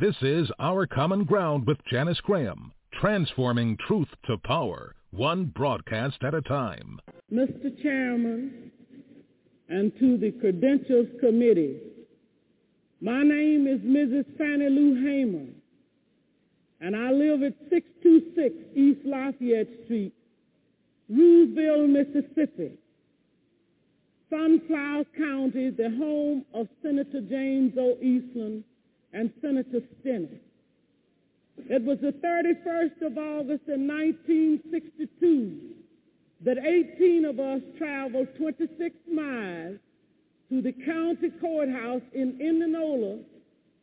This is Our Common Ground with Janice Graham, transforming truth to power, one broadcast at a time. Mr. Chairman, and to the Credentials Committee, my name is Mrs. Fannie Lou Hamer, and I live at 626 East Lafayette Street, Roosevelt, Mississippi. Sunflower County, the home of Senator James O. Eastland and Senator Stennis. It was the 31st of August in 1962 that 18 of us traveled 26 miles to the county courthouse in Indianola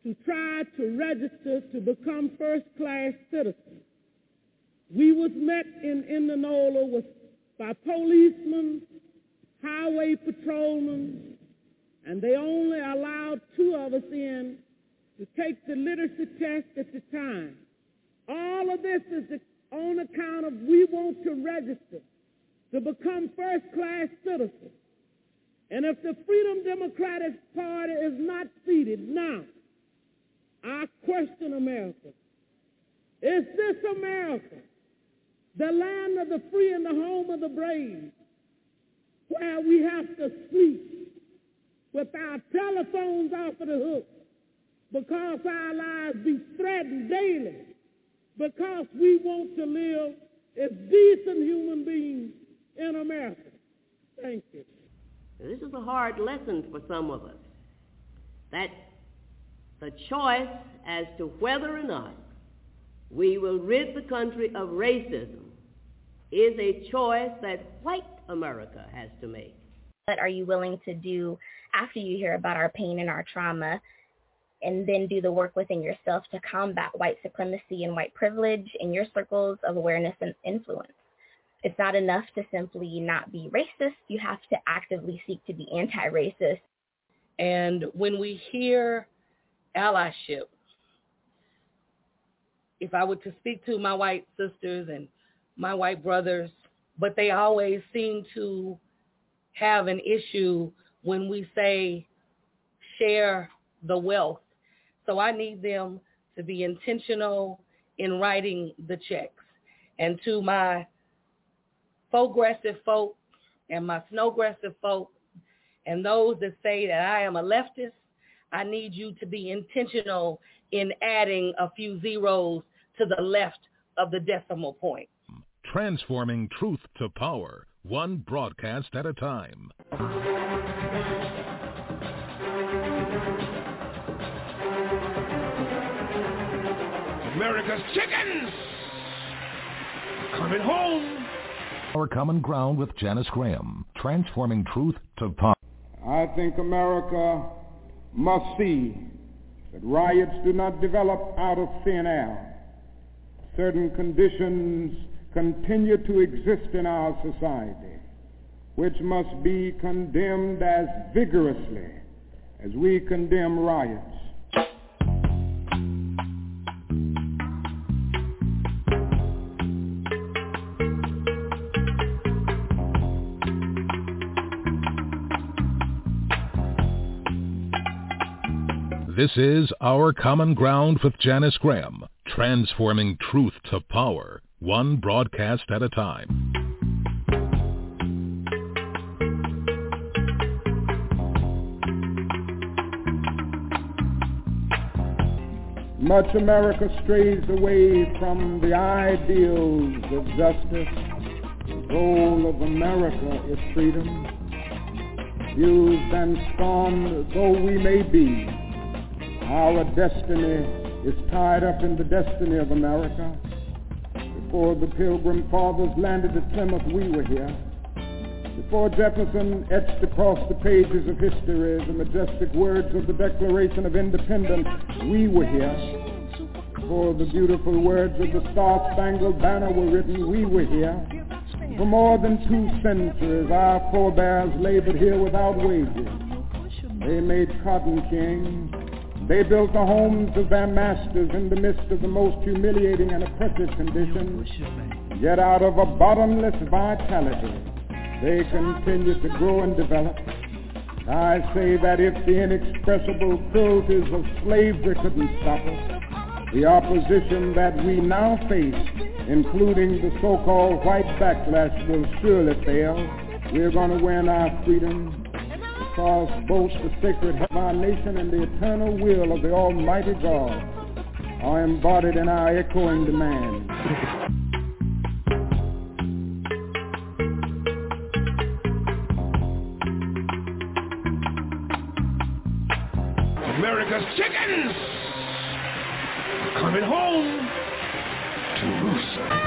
to try to register to become first-class citizens. We was met in Indianola with, by policemen, highway patrolmen, and they only allowed two of us in to take the literacy test at the time. All of this is on account of we want to register to become first-class citizens. And if the Freedom Democratic Party is not seated now, I question America. Is this America, the land of the free and the home of the brave, where we have to sleep with our telephones off of the hook because our lives be threatened daily because we want to live as decent human beings in America. Thank you. This is a hard lesson for some of us. That the choice as to whether or not we will rid the country of racism is a choice that white America has to make. What are you willing to do after you hear about our pain and our trauma and then do the work within yourself to combat white supremacy and white privilege in your circles of awareness and influence? It's not enough to simply not be racist. You have to actively seek to be anti-racist. And when we hear allyship, if I were to speak to my white sisters and my white brothers, but they always seem to have an issue when we say share the wealth. So I need them to be intentional in writing the checks. And to my progressive folk and my snowgressive folk and those that say that I am a leftist, I need you to be intentional in adding a few zeros to the left of the decimal point. Transforming truth to power, one broadcast at a time. America's chickens! Coming home! Our Common Ground with Janice Graham, transforming truth to power. I think America must see that riots do not develop out of thin air. Certain conditions continue to exist in our society, which must be condemned as vigorously as we condemn riots. This is Our Common Ground with Janice Graham, transforming truth to power, one broadcast at a time. Much America strays away from the ideals of justice. The goal of America is freedom. Used and scorned though we may be, our destiny is tied up in the destiny of America. Before the Pilgrim Fathers landed at Plymouth, we were here. Before Jefferson etched across the pages of history the majestic words of the Declaration of Independence, we were here. Before the beautiful words of the Star-Spangled Banner were written, we were here. For more than two centuries, our forebears labored here without wages. They made cotton kings. They built the homes of their masters in the midst of the most humiliating and oppressive conditions. Yet out of a bottomless vitality, they continue to grow and develop. I say that if the inexpressible cruelties of slavery couldn't stop us, The opposition that we now face, including the so-called white backlash, will surely fail. We're going to win our freedom because both the sacred of our nation and the eternal will of the Almighty God are embodied in our echoing demand. America's chickens coming home to roost.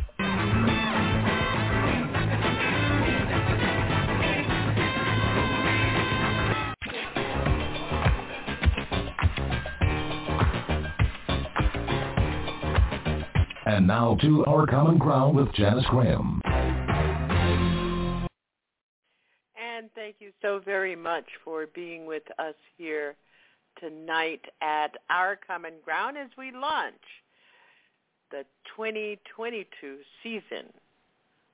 And now to Our Common Ground with Janice Graham. And thank you so very much for being with us here tonight at Our Common Ground as we launch the 2022 season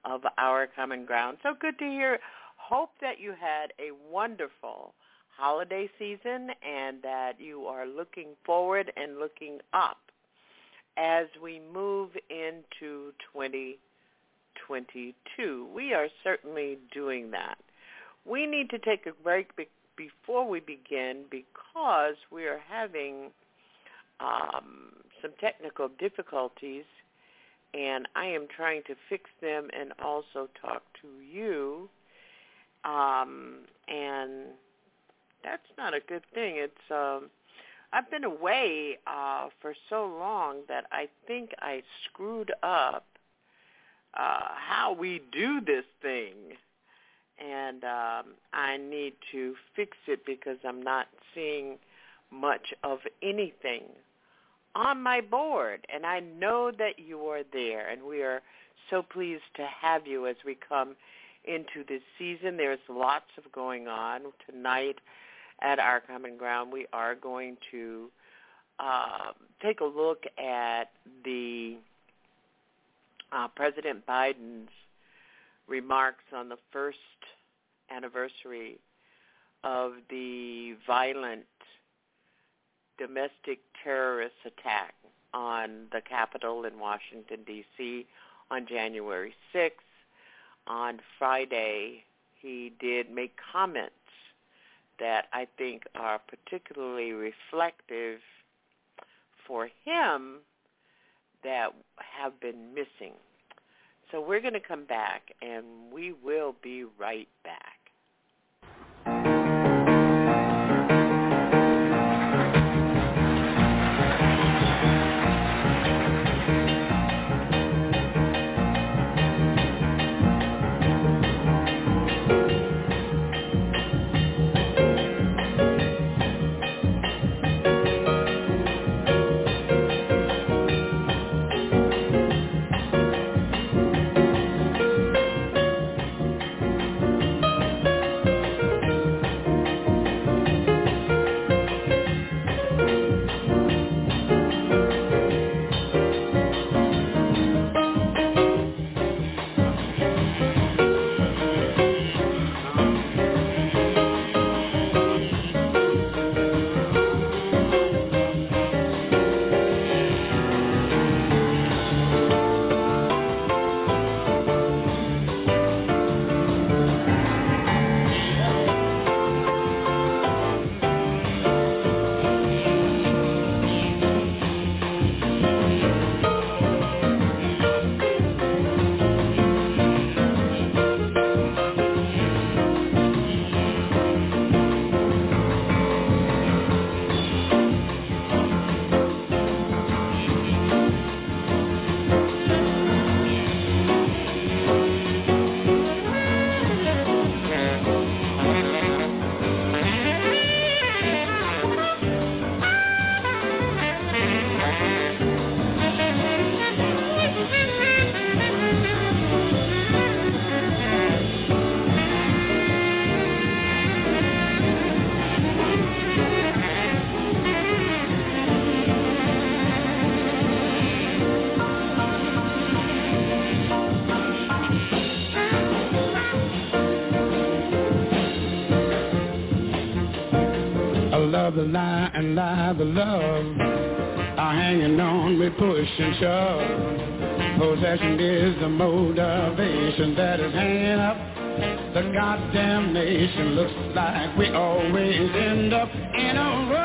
of Our Common Ground. So good to hear. Hope that you had a wonderful holiday season and that you are looking forward and looking up as we move into 2022. We are certainly doing that. We need to take a break be- before we begin because we are having um, some technical difficulties and I am trying to fix them and also talk to you. Um, and that's not a good thing. It's um, I've been away uh, for so long that I think I screwed up uh, how we do this thing, and um, I need to fix it because I'm not seeing much of anything on my board, and I know that you are there, and we are so pleased to have you as we come into this season. There's lots of going on tonight at our common ground, we are going to uh, take a look at the uh, President Biden's remarks on the first anniversary of the violent domestic terrorist attack on the Capitol in Washington, D.C. on January 6th. On Friday, he did make comments that I think are particularly reflective for him that have been missing. So we're going to come back and we will be right back. Love the lie and lie the love are hanging on with push and shove. Possession is the motivation that is hanging up the goddamn nation. Looks like we always end up in a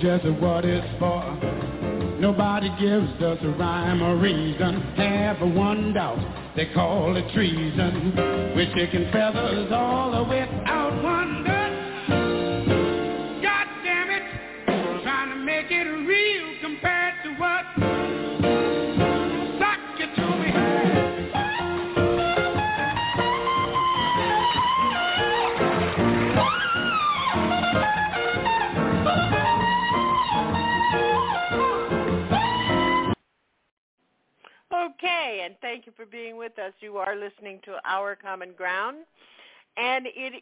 just what it's for. Nobody gives us a rhyme or reason. Have one doubt, they call it treason. We're chicken feathers all without wonder.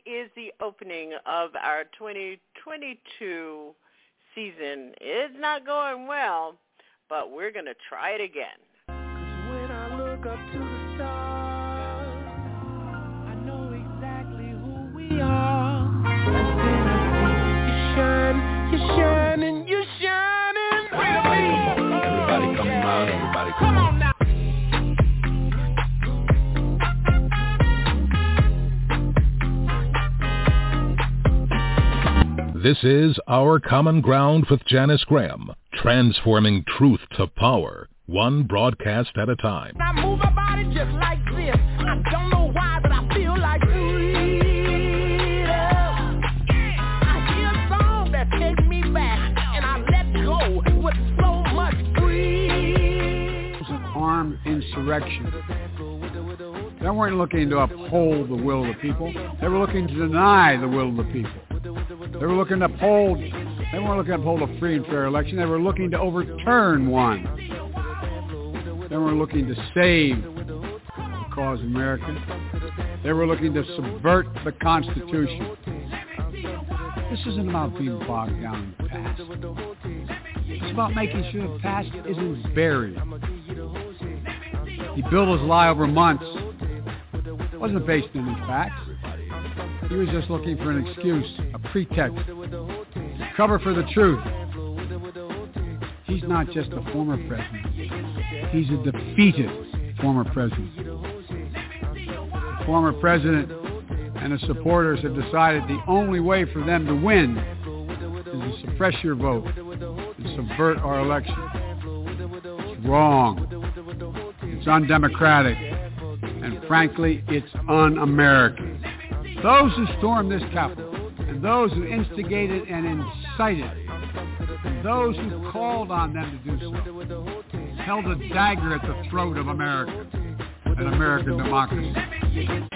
Is the opening of our 2022 season. It's not going well, but we're going to try it again. This is Our Common Ground with Janice Graham, transforming truth to power, one broadcast at a time. I move my body just like this. I don't know why, but I feel like freedom. I hear a song that takes me back, and I let go with so much freedom. It was an armed insurrection. They weren't looking to uphold the will of the people. They were looking to deny the will of the people. They were looking to uphold, they weren't looking to uphold a free and fair election. They were looking to overturn one. They were looking to save the cause of America. They were looking to subvert the Constitution. This isn't about being bogged down in the past. It's about making sure the past isn't buried. He built his lie over months. It wasn't based on any facts. He was just looking for an excuse, a pretext, cover for the truth. He's not just a former president. He's a defeated former president. Former president and his supporters have decided the only way for them to win is to suppress your vote, to subvert our election. It's wrong. It's undemocratic. And frankly, it's un-American. Those who stormed this Capitol, and those who instigated and incited, and those who called on them to do so, held a dagger at the throat of America and American democracy.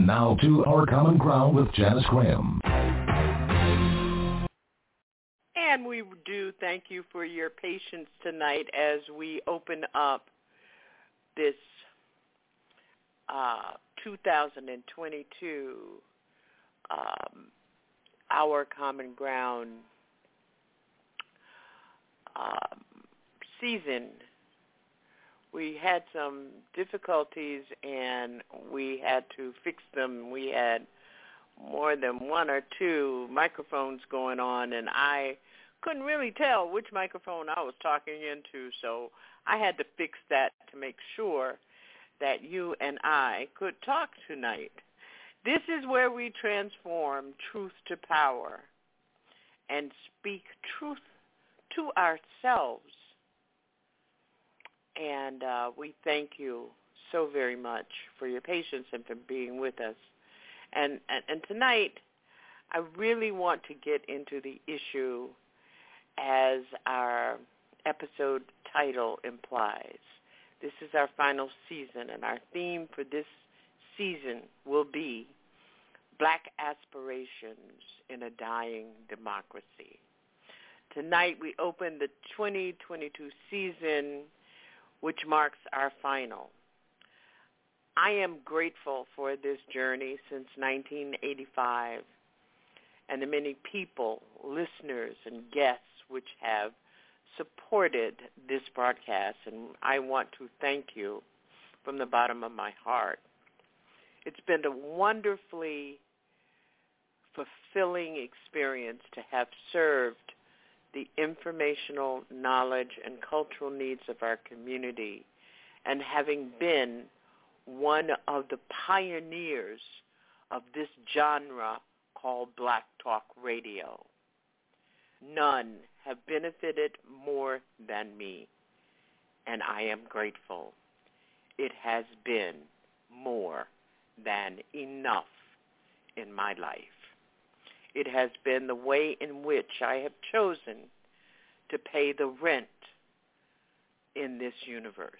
And now to Our Common Ground with Janice Graham. And we do thank you for your patience tonight as we open up this uh, 2022 um, Our Common Ground um, season we had some difficulties and we had to fix them. We had more than one or two microphones going on and I couldn't really tell which microphone I was talking into, so I had to fix that to make sure that you and I could talk tonight. This is where we transform truth to power and speak truth to ourselves and uh, we thank you so very much for your patience and for being with us. And, and, and tonight, I really want to get into the issue as our episode title implies. This is our final season, and our theme for this season will be Black Aspirations in a Dying Democracy. Tonight we open the 2022 season which marks our final. I am grateful for this journey since 1985 and the many people, listeners, and guests which have supported this broadcast, and I want to thank you from the bottom of my heart. It's been a wonderfully fulfilling experience to have served the informational knowledge and cultural needs of our community and having been one of the pioneers of this genre called Black Talk Radio. None have benefited more than me, and I am grateful. It has been more than enough in my life. It has been the way in which I have chosen to pay the rent in this universe.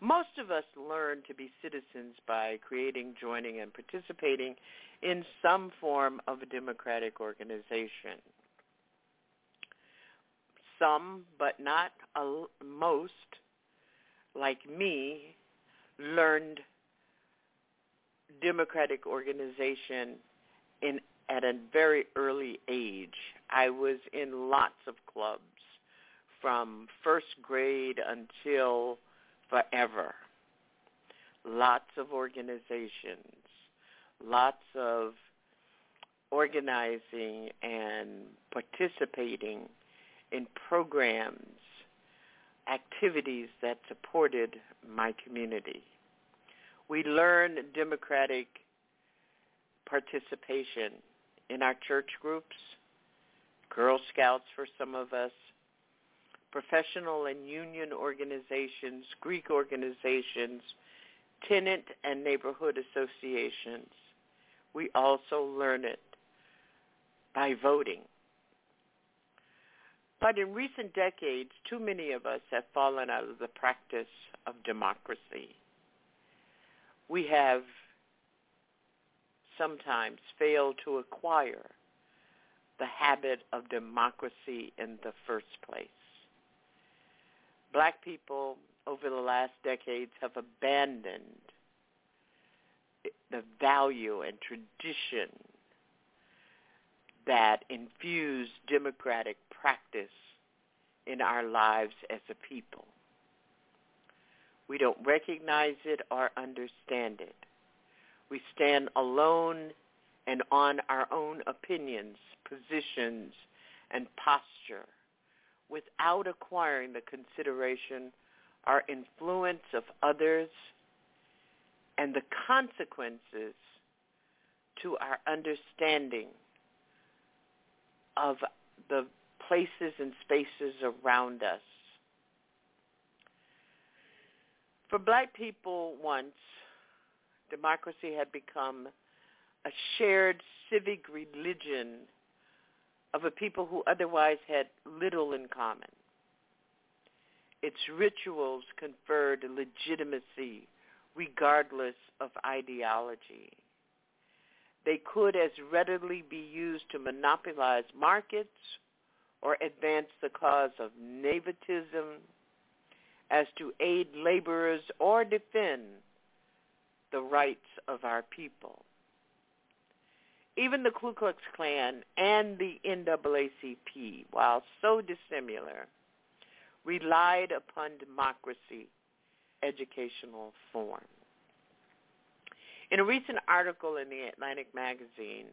Most of us learn to be citizens by creating, joining, and participating in some form of a democratic organization. Some, but not most, like me, learned democratic organization in at a very early age. I was in lots of clubs from first grade until forever. Lots of organizations, lots of organizing and participating in programs, activities that supported my community. We learned democratic participation in our church groups, Girl Scouts for some of us, professional and union organizations, Greek organizations, tenant and neighborhood associations. We also learn it by voting. But in recent decades, too many of us have fallen out of the practice of democracy. We have sometimes fail to acquire the habit of democracy in the first place. Black people over the last decades have abandoned the value and tradition that infuse democratic practice in our lives as a people. We don't recognize it or understand it. We stand alone and on our own opinions, positions, and posture without acquiring the consideration or influence of others and the consequences to our understanding of the places and spaces around us. For black people once, democracy had become a shared civic religion of a people who otherwise had little in common. Its rituals conferred legitimacy regardless of ideology. They could as readily be used to monopolize markets or advance the cause of nativism as to aid laborers or defend the rights of our people. Even the Ku Klux Klan and the NAACP, while so dissimilar, relied upon democracy educational form. In a recent article in the Atlantic magazine,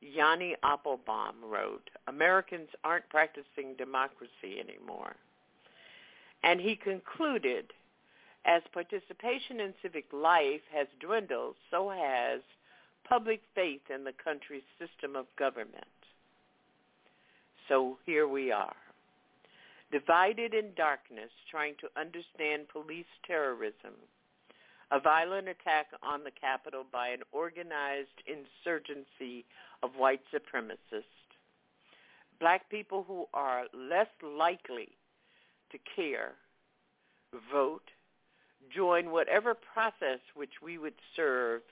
Yoni Appelbaum wrote, Americans aren't practicing democracy anymore. And he concluded, as participation in civic life has dwindled, so has public faith in the country's system of government. So here we are, divided in darkness, trying to understand police terrorism, a violent attack on the Capitol by an organized insurgency of white supremacists, black people who are less likely to care, vote, join whatever process which we would serve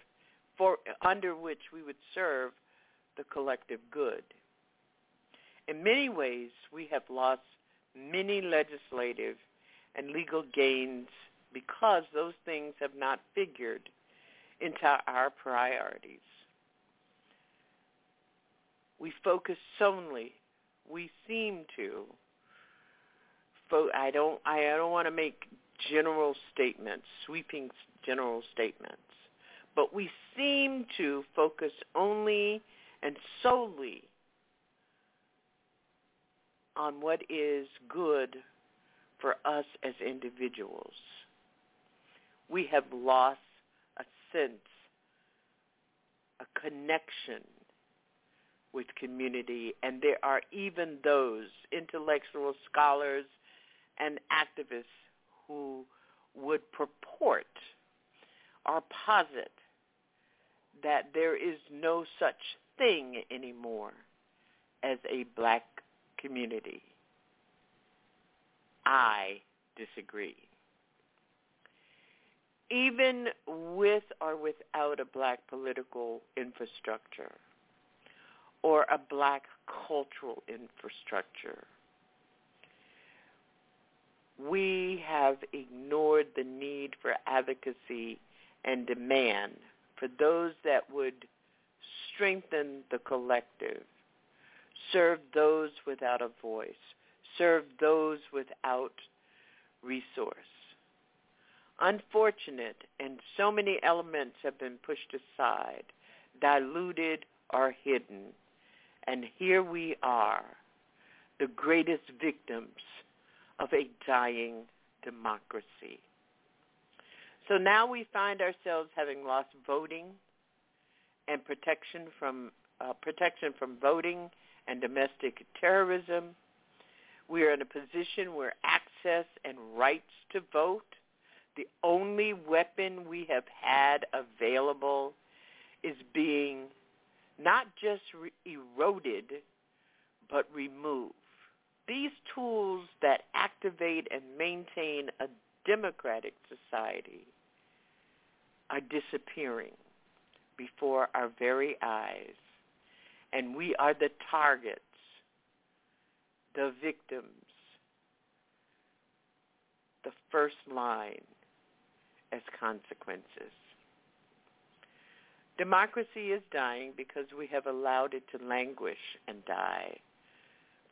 for under which we would serve the collective good. In many ways, we have lost many legislative and legal gains because those things have not figured into our priorities. We focus solely, we seem to, I don't, I don't want to make general statements, sweeping general statements, but we seem to focus only and solely on what is good for us as individuals. We have lost a sense, a connection with community, and there are even those intellectual scholars and activists who would purport or posit that there is no such thing anymore as a black community. I disagree. Even with or without a black political infrastructure or a black cultural infrastructure, we have ignored the need for advocacy and demand for those that would strengthen the collective, serve those without a voice, serve those without resource. Unfortunate, and so many elements have been pushed aside, diluted, or hidden. And here we are, the greatest victims of a dying democracy. So now we find ourselves having lost voting and protection from uh, protection from voting and domestic terrorism. We are in a position where access and rights to vote, the only weapon we have had available, is being not just re- eroded, but removed. These tools that activate and maintain a democratic society are disappearing before our very eyes. And we are the targets, the victims, the first line as consequences. Democracy is dying because we have allowed it to languish and die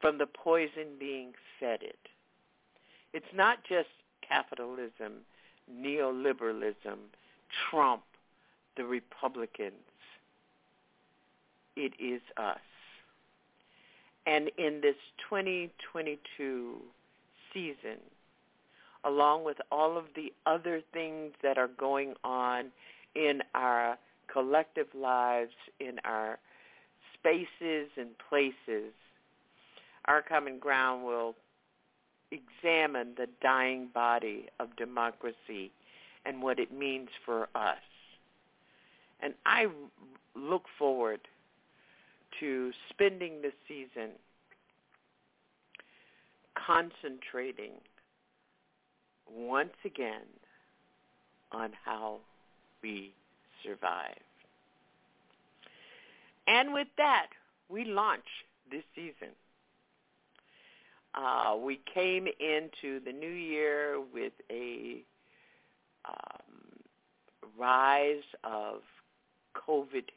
from the poison being fed it. It's not just capitalism, neoliberalism, Trump, the Republicans. It is us. And in this 2022 season, along with all of the other things that are going on in our collective lives, in our spaces and places, our common ground will examine the dying body of democracy and what it means for us. And I look forward to spending this season concentrating once again on how we survive. And with that, we launch this season. Uh, we came into the new year with a um, rise of COVID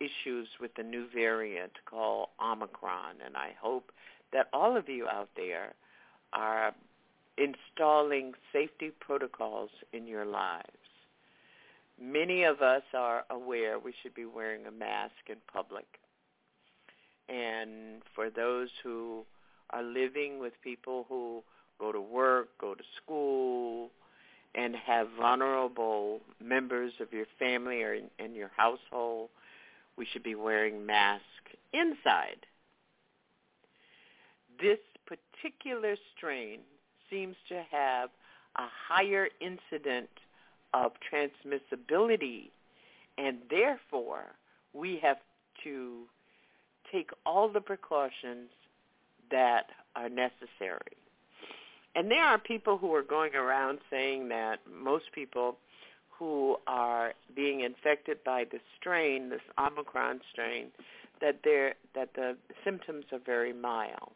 issues with the new variant called Omicron, and I hope that all of you out there are installing safety protocols in your lives. Many of us are aware we should be wearing a mask in public. And for those who are living with people who go to work, go to school, and have vulnerable members of your family or in, in your household, we should be wearing masks inside. This particular strain seems to have a higher incident of transmissibility, and therefore we have to take all the precautions that are necessary. And there are people who are going around saying that most people who are being infected by the strain, this Omicron strain, that they that the symptoms are very mild.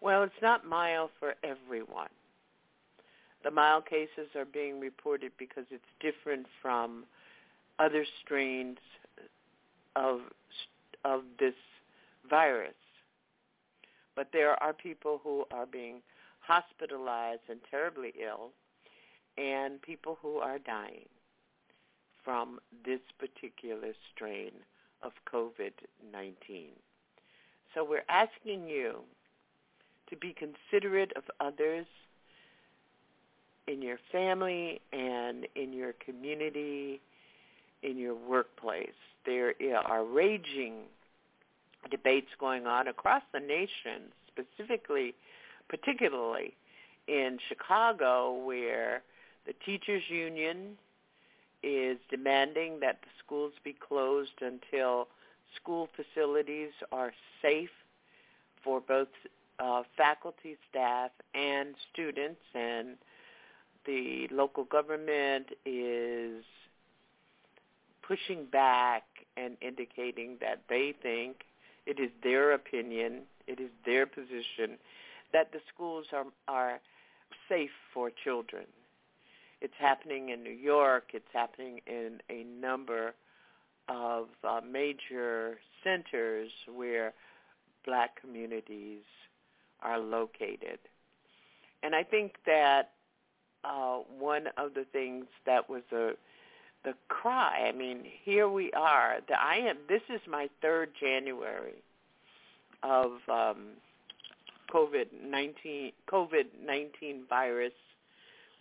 Well, it's not mild for everyone. The mild cases are being reported because it's different from other strains of of this virus. But there are people who are being hospitalized and terribly ill and people who are dying from this particular strain of COVID-19. So we're asking you to be considerate of others in your family and in your community, in your workplace. There are raging debates going on across the nation, specifically, particularly in Chicago, where the teachers union is demanding that the schools be closed until school facilities are safe for both uh, faculty, staff, and students, and the local government is pushing back and indicating that they think it is their opinion, it is their position that the schools are are safe for children. It's happening in New York. It's happening in a number of uh, major centers where black communities are located. And I think that uh, one of the things that was a the cry. I mean, here we are. The, I am. This is my third January of um, COVID nineteen COVID nineteen virus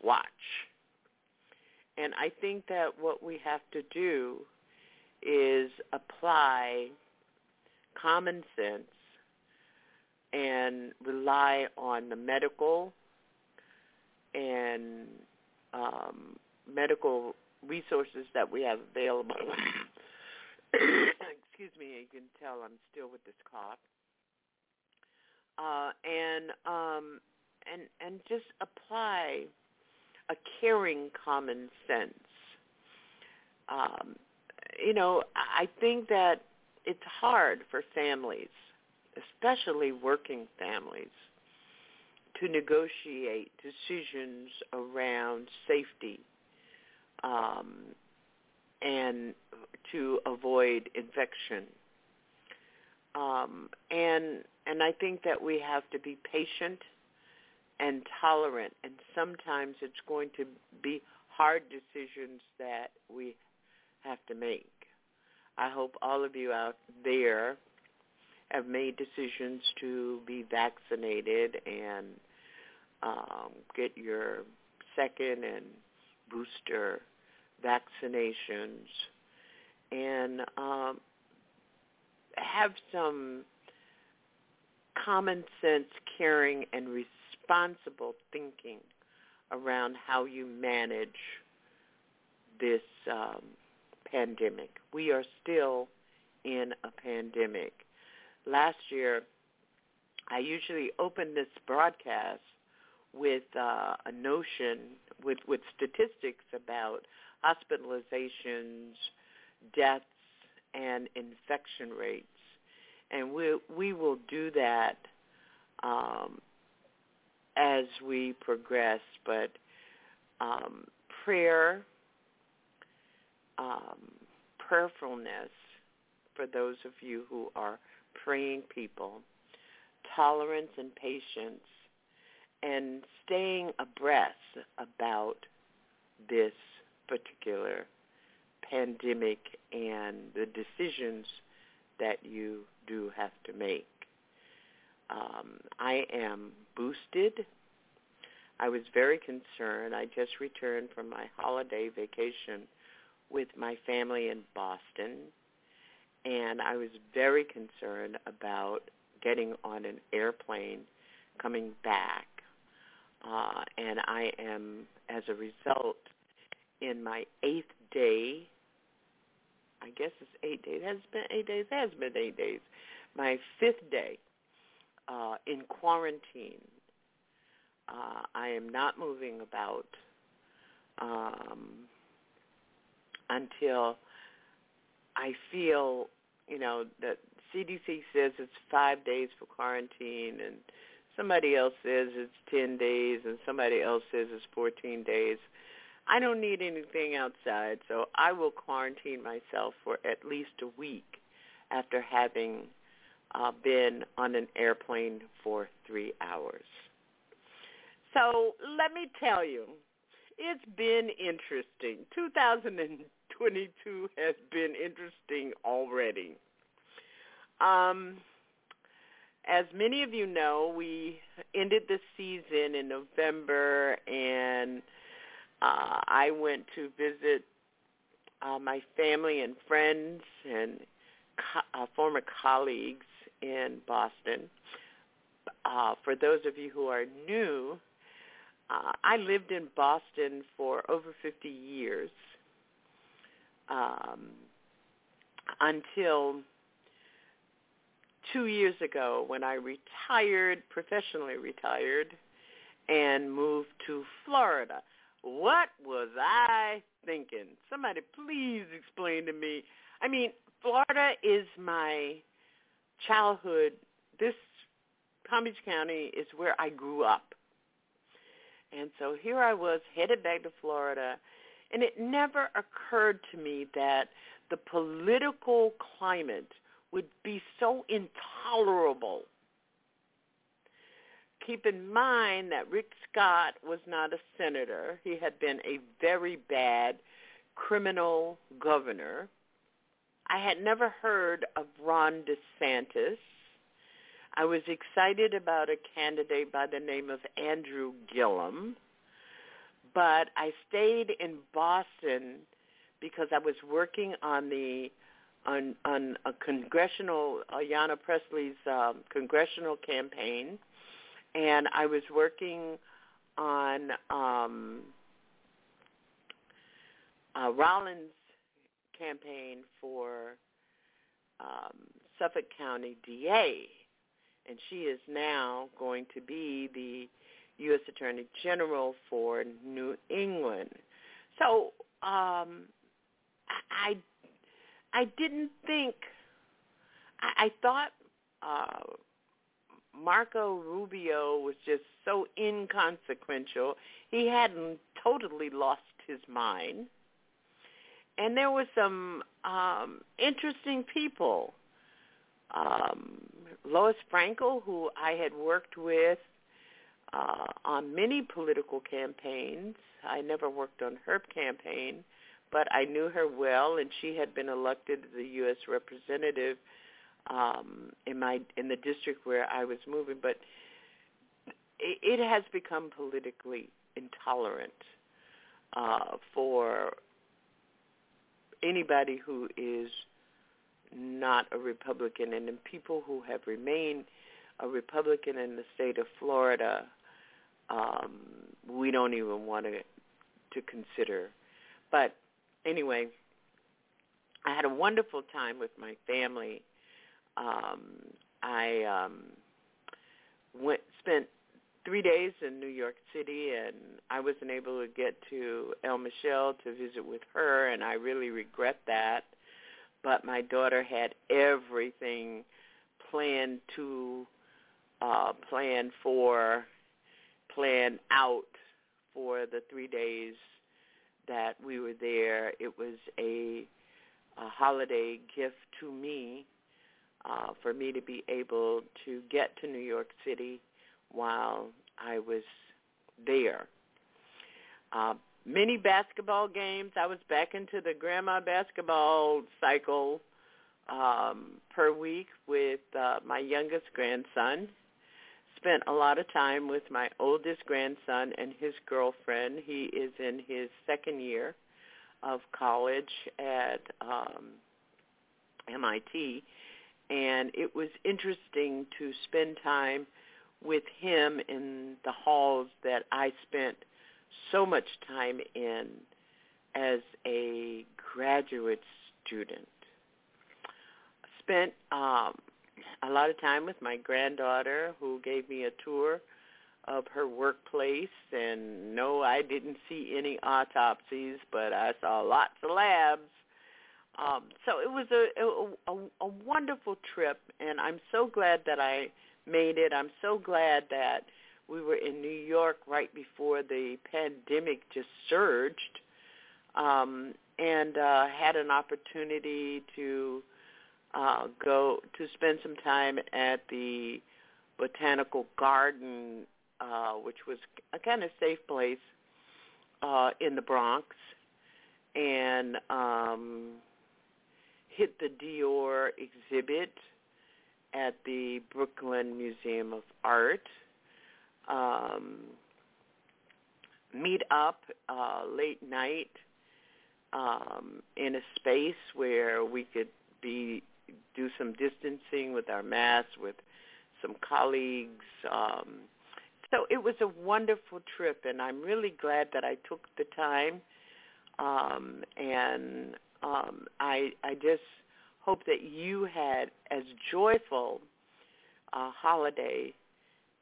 watch, and I think that what we have to do is apply common sense and rely on the medical and um, medical resources that we have available. Excuse me, you can tell I'm still with this cough. Uh, and um, and and just apply a caring common sense. Um, you know, I think that it's hard for families especially working families, to negotiate decisions around safety um, and to avoid infection. Um, and and I think that we have to be patient and tolerant, and sometimes it's going to be hard decisions that we have to make. I hope all of you out there have made decisions to be vaccinated and um, get your second and booster vaccinations and um, have some common sense, caring, and responsible thinking around how you manage this um, pandemic. We are still in a pandemic. Last year, I usually open this broadcast with uh, a notion, with, with statistics about hospitalizations, deaths, and infection rates. And we, we will do that um, as we progress, but um, prayer, um, prayerfulness for those of you who are praying people, tolerance and patience, and staying abreast about this particular pandemic and the decisions that you do have to make. Um, I am boosted. I was very concerned. I just returned from my holiday vacation with my family in Boston, and I was very concerned about getting on an airplane coming back. Uh, and I am, as a result, in my eighth day. I guess it's eight days. It has been eight days. It has been eight days. My fifth day uh, in quarantine. Uh, I am not moving about um, until I feel, you know, that CDC says it's five days for quarantine, and somebody else says it's 10 days, and somebody else says it's 14 days. I don't need anything outside, so I will quarantine myself for at least a week after having uh, been on an airplane for three hours. So let me tell you, it's been interesting. 2022 has been interesting already. Um, as many of you know, we ended the season in November, and uh, I went to visit uh, my family and friends and co- uh, former colleagues in Boston. Uh, for those of you who are new, uh, I lived in Boston for over 50 years um, until two years ago when I retired, professionally retired, and moved to Florida. What was I thinking? Somebody please explain to me. I mean, Florida is my childhood. This Palm Beach County is where I grew up. And so here I was headed back to Florida, and it never occurred to me that the political climate would be so intolerable. Keep in mind that Rick Scott was not a senator. He had been a very bad criminal governor. I had never heard of Ron DeSantis. I was excited about a candidate by the name of Andrew Gillum, but I stayed in Boston because I was working on the on on a congressional Ayanna Pressley's um, congressional campaign, and I was working on um, uh, Rollins' campaign for um, Suffolk County DA, and she is now going to be the U.S. Attorney General for New England. So um, I I didn't think I, I thought uh, Marco Rubio was just so inconsequential. He hadn't totally lost his mind. And there were some um, interesting people um, Lois Frankel, who I had worked with uh, on many political campaigns. I never worked on her campaign, but I knew her well, and she had been elected the U.S. representative um, in my in the district where I was moving, but it, it has become politically intolerant uh, for anybody who is not a Republican, and then people who have remained a Republican in the state of Florida, um, we don't even want to to consider. But anyway, I had a wonderful time with my family. Um, I um, went spent three days in New York City, and I wasn't able to get to El Michelle to visit with her, and I really regret that. But my daughter had everything planned to uh, plan for, plan out for the three days that we were there. It was a, a holiday gift to me uh, for me to be able to get to New York City while I was there. Uh, many basketball games. I was back into the grandma basketball cycle um, per week with uh, my youngest grandson. Spent a lot of time with my oldest grandson and his girlfriend. He is in his second year of college at um, MIT, and it was interesting to spend time with him in the halls that I spent so much time in as a graduate student. Spent um, a lot of time with my granddaughter who gave me a tour of her workplace and no I didn't see any autopsies but I saw lots of labs um, so it was a, a a wonderful trip and I'm so glad that I made it. I'm so glad that we were in New York right before the pandemic just surged, um, and uh, had an opportunity to go to spend some time at the botanical garden, uh, which was a kind of safe place uh, in the Bronx, and um, hit the Dior exhibit at the Brooklyn Museum of Art. Um, meet up uh, late night um, in a space where we could be do some distancing with our masks with some colleagues. Um, so it was a wonderful trip, and I'm really glad that I took the time. Um, and um, I I just hope that you had as joyful a holiday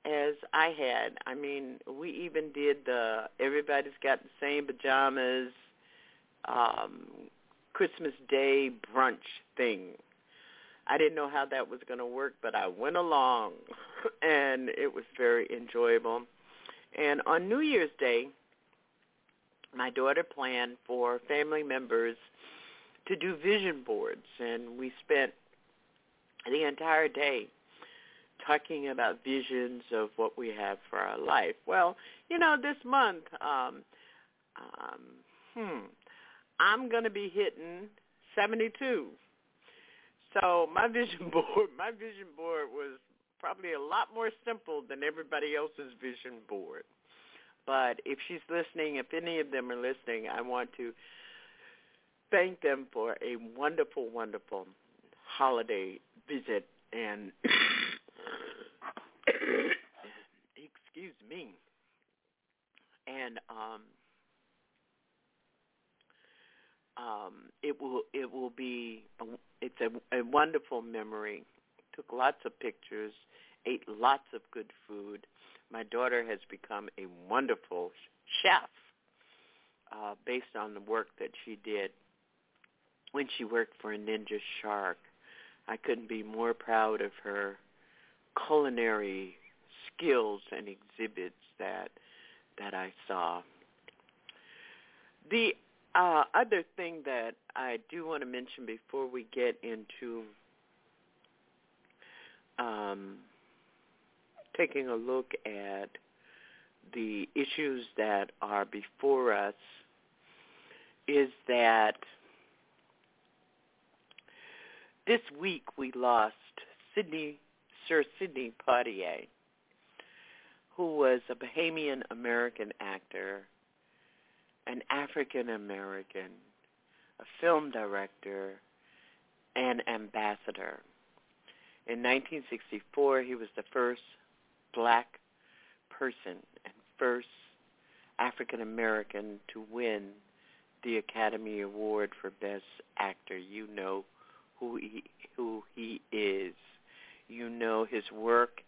as I had. I mean, we even did the everybody's got the same pajamas um Christmas Day brunch thing. I didn't know how that was going to work, but I went along and it was very enjoyable. And on New Year's Day, my daughter planned for family members to do vision boards, and we spent the entire day talking about visions of what we have for our life. Well, you know, this month, um, um, hmm, I'm going to be hitting 72. So my vision board, my vision board was probably a lot more simple than everybody else's vision board. But if she's listening, if any of them are listening, I want to thank them for a wonderful, wonderful holiday visit and excuse me. And um um it will it will be a, it's a, a wonderful memory. Took lots of pictures, ate lots of good food. My daughter has become a wonderful chef uh, based on the work that she did when she worked for a Ninja Shark. I couldn't be more proud of her culinary skills and exhibits that that I saw. The uh, other thing that I do want to mention before we get into um, taking a look at the issues that are before us is that this week we lost Sidney, Sir Sidney Poitier, who was a Bahamian American actor, an African American, a film director, and ambassador. In 1964, he was the first black person and first African American to win the Academy Award for Best Actor. You know who he who he is. You know his work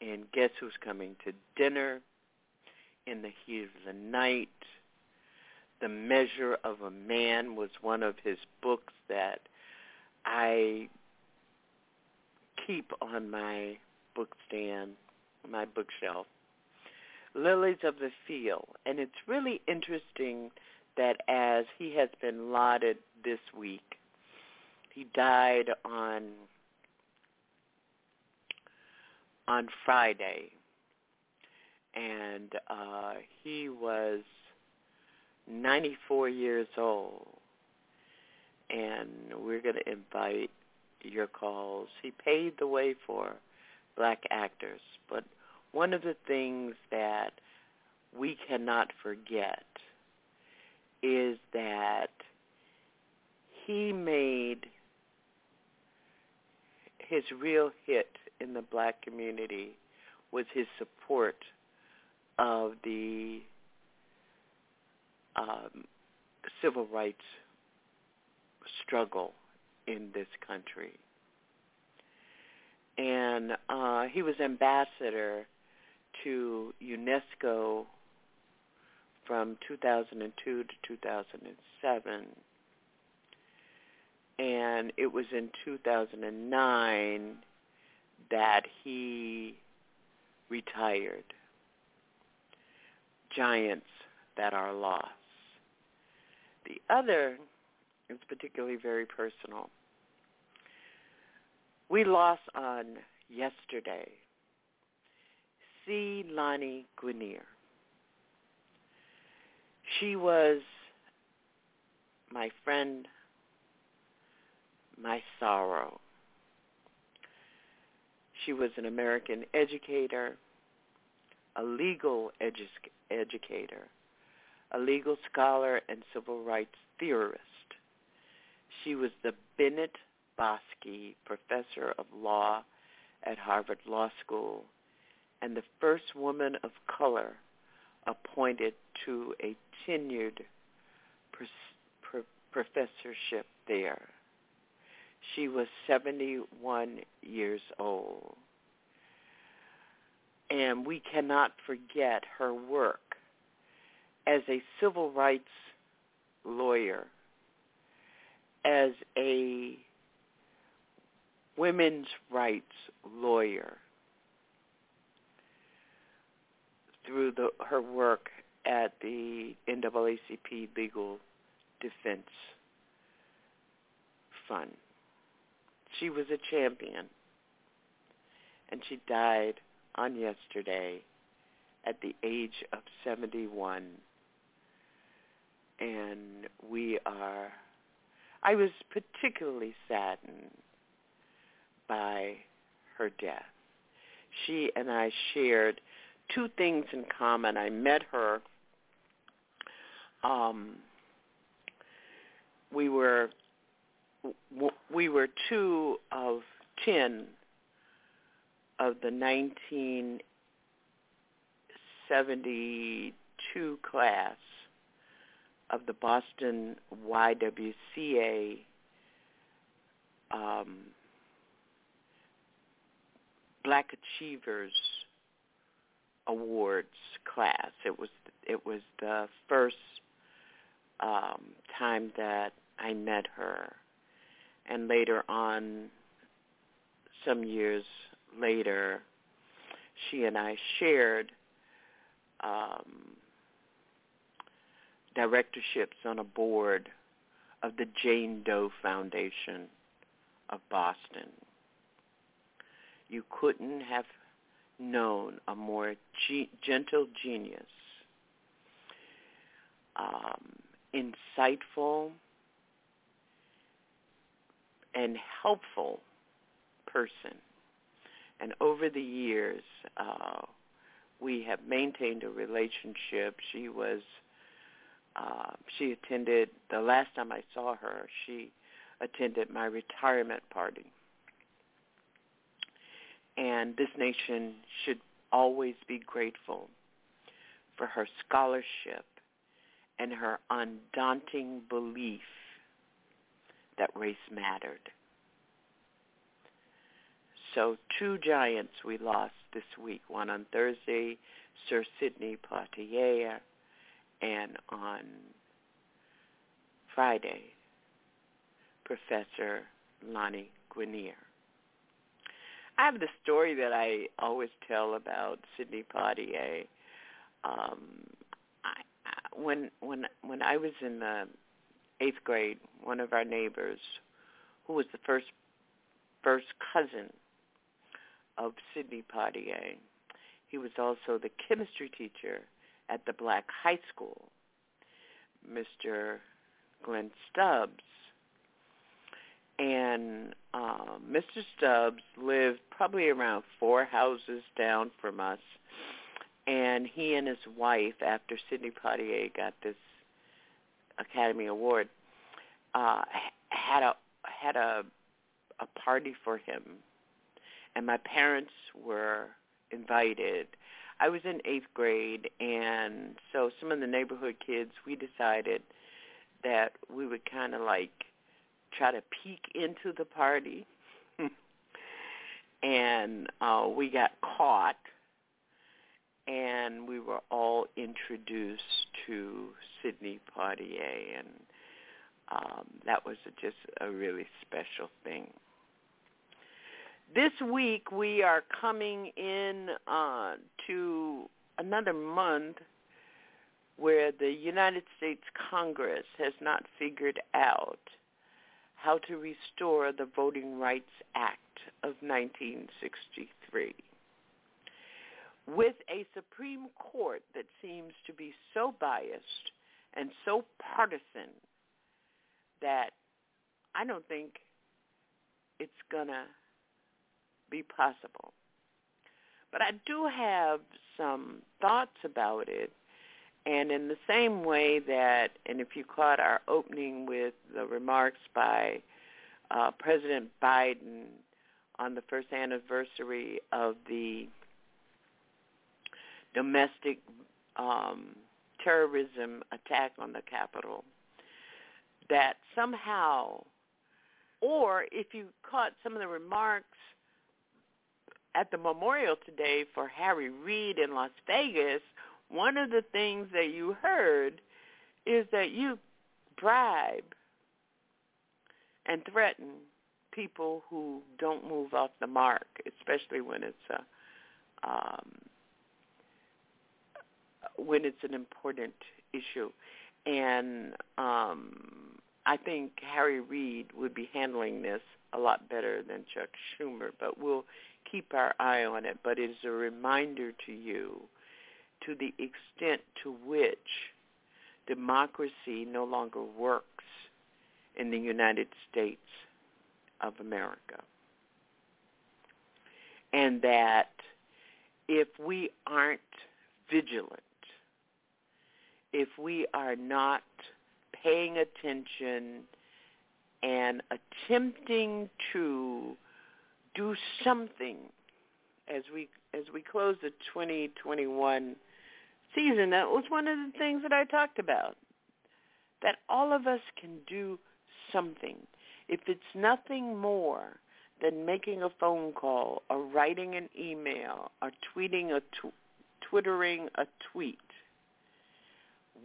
in Guess Who's Coming to Dinner, In the Heat of the Night, The Measure of a Man was one of his books that I keep on my book stand, my bookshelf. Lilies of the Field. And it's really interesting that as he has been lauded this week, he died on on Friday, and uh, he was 94 years old. And we're going to invite your calls. He paved the way for black actors, but one of the things that we cannot forget is that he made his real hit in the black community was his support of the um, civil rights struggle in this country. And uh, he was ambassador to UNESCO from 2002 to 2007. And it was in 2009 that he retired. Giants that are lost. The other is particularly very personal. We lost on yesterday C. Lani Guinier. She was my friend, my sorrow. She was an American educator, a legal edu- educator, a legal scholar and civil rights theorist. She was the Bennett Boskey Professor of Law at Harvard Law School and the first woman of color appointed to a tenured professorship there. She was 71 years old. And we cannot forget her work as a civil rights lawyer, as a women's rights lawyer, through the, her work at the NAACP Legal Defense Fund. She was a champion, and she died on yesterday at the age of 71. And we are, I was particularly saddened by her death. She and I shared two things in common. I met her. Um, we were we were two of ten of the 1972 class of the Boston YWCA um, Black Achievers awards class. It was it was the first um, time that I met her, and later on, some years later, she and I shared um, directorships on a board of the Jane Doe Foundation of Boston. You couldn't have known a more ge- gentle genius, um, insightful, and helpful person. And over the years, uh, we have maintained a relationship. She was, uh, she attended, the last time I saw her, she attended my retirement party. And this nation should always be grateful for her scholarship and her undaunting belief that race mattered. So two giants we lost this week, one on Thursday, Sir Sidney Poitier, and on Friday, Professor Lani Guinier. I have the story that I always tell about Sidney Poitier. Um, I, when when when I was in the eighth grade, one of our neighbors, who was the first first cousin of Sidney Poitier, he was also the chemistry teacher at the Black High School. Mr. Glenn Stubbs and uh, Mr. Stubbs lived probably around four houses down from us, and he and his wife, after Sidney Poitier got this Academy Award, uh, had a had a a party for him, and my parents were invited. I was in eighth grade, and so some of the neighborhood kids, we decided that we would kind of like try to peek into the party. and uh, we got caught and we were all introduced to Sidney Poitier and um, that was just a really special thing. This week we are coming in uh, to another month where the United States Congress has not figured out how to Restore the Voting Rights Act of 1963. With a Supreme Court that seems to be so biased and so partisan that I don't think it's going to be possible. But I do have some thoughts about it and in the same way that, and if you caught our opening with the remarks by uh, President Biden on the first anniversary of the domestic um, terrorism attack on the Capitol, that somehow, or if you caught some of the remarks at the memorial today for Harry Reid in Las Vegas, one of the things that you heard is that you bribe and threaten people who don't move off the mark, especially when it's a um, when it's an important issue. And um, I think Harry Reid would be handling this a lot better than Chuck Schumer, but we'll keep our eye on it. But it is a reminder to you to the extent to which democracy no longer works in the United States of America. And that if we aren't vigilant, if we are not paying attention and attempting to do something as we as we close the 2021 season, that was one of the things that I talked about. That all of us can do something. If it's nothing more than making a phone call or writing an email or tweeting a tw- twittering a tweet,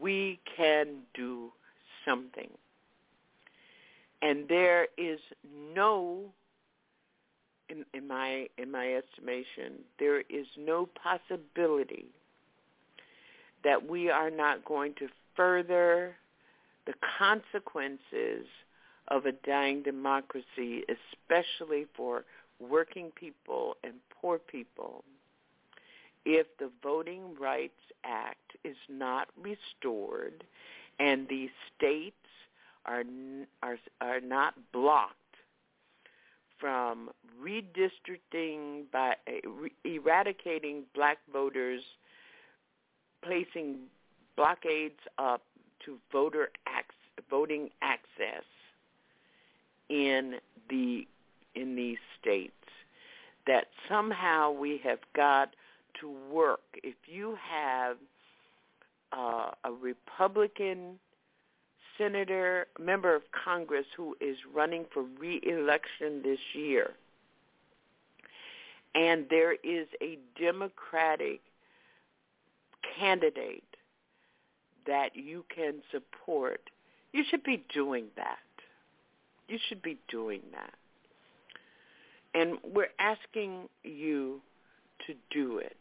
we can do something. And there is no in, in my in my estimation, there is no possibility that we are not going to further the consequences of a dying democracy, especially for working people and poor people, if the Voting Rights Act is not restored and the states are are are not blocked from redistricting by eradicating black voters, placing blockades up to voter ac- voting access in the in these states that somehow we have got to work. If you have uh, a Republican senator, member of Congress who is running for re-election this year, and there is a Democratic candidate that you can support, you should be doing that. You should be doing that. And we're asking you to do it.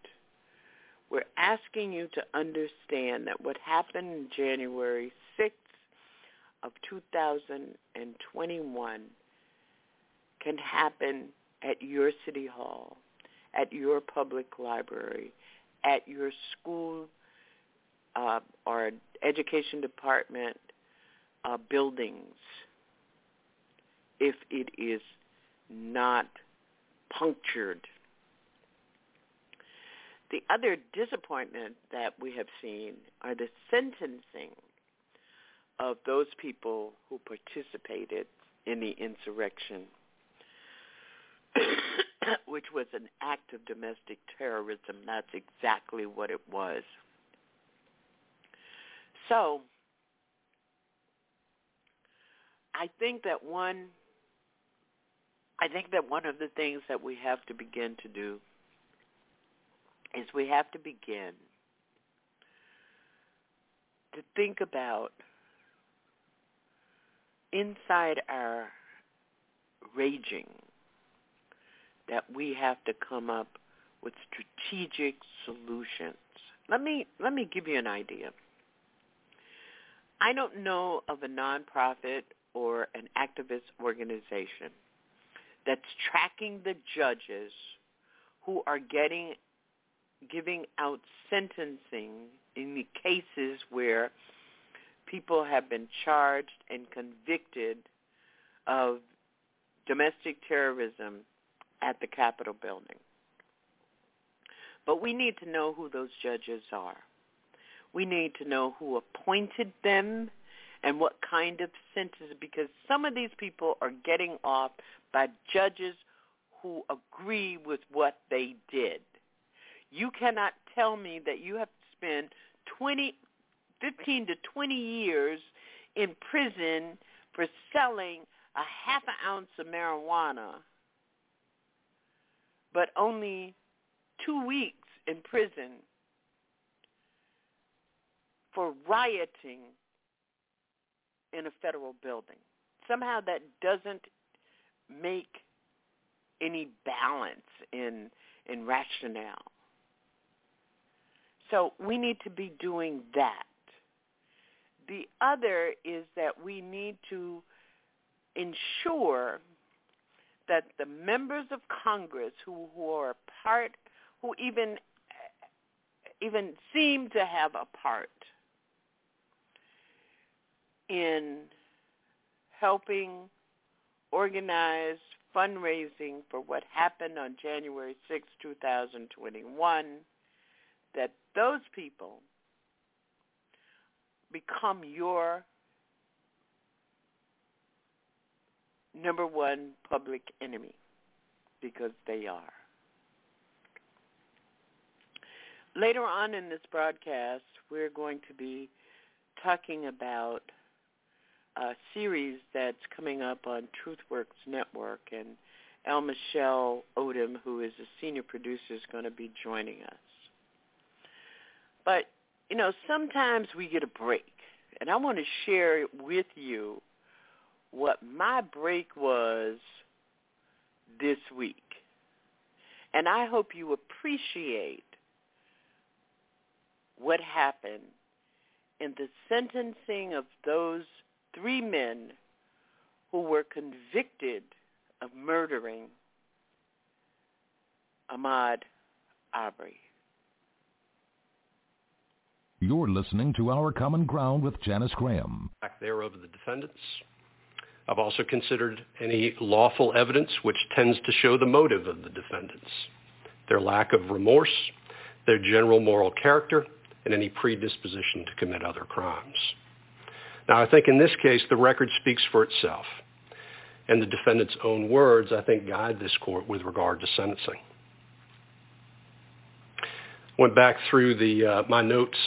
We're asking you to understand that what happened in January 6th of 2021 can happen at your city hall, at your public library, at your school uh, or education department uh, buildings if it is not punctured. The other disappointment that we have seen are the sentencing of those people who participated in the insurrection, which was an act of domestic terrorism. That's exactly what it was. So I think that one I think that one of the things that we have to begin to do is we have to begin to think about inside our raging that we have to come up with strategic solutions. Let me let me give you an idea. I don't know of a nonprofit or an activist organization that's tracking the judges who are getting giving out sentencing in the cases where people have been charged and convicted of domestic terrorism at the Capitol building. But we need to know who those judges are. We need to know who appointed them and what kind of sentence because some of these people are getting off by judges who agree with what they did. You cannot tell me that you have to spend 20, 15 to 20 years in prison for selling a half an ounce of marijuana, but only two weeks in prison for rioting in a federal building. Somehow that doesn't make any balance in in rationale. So we need to be doing that. The other is that we need to ensure that the members of Congress who, who are part, who even even seem to have a part in helping organize fundraising for what happened on January 6, 2021, that those people become your number one public enemy because they are. Later on in this broadcast, we're going to be talking about a series that's coming up on TruthWorks Network, and El Michelle Odom, who is a senior producer, is going to be joining us. But, you know, sometimes we get a break, and I want to share with you what my break was this week. And I hope you appreciate what happened in the sentencing of those three men who were convicted of murdering Ahmaud Arbery. You're listening to Our Common Ground with Janice Graham. Back there over the defendants. I've also considered any lawful evidence which tends to show the motive of the defendants, their lack of remorse, their general moral character, and any predisposition to commit other crimes. Now, I think in this case, the record speaks for itself, and the defendant's own words, I think, guide this court with regard to sentencing. Went back through the uh, my notes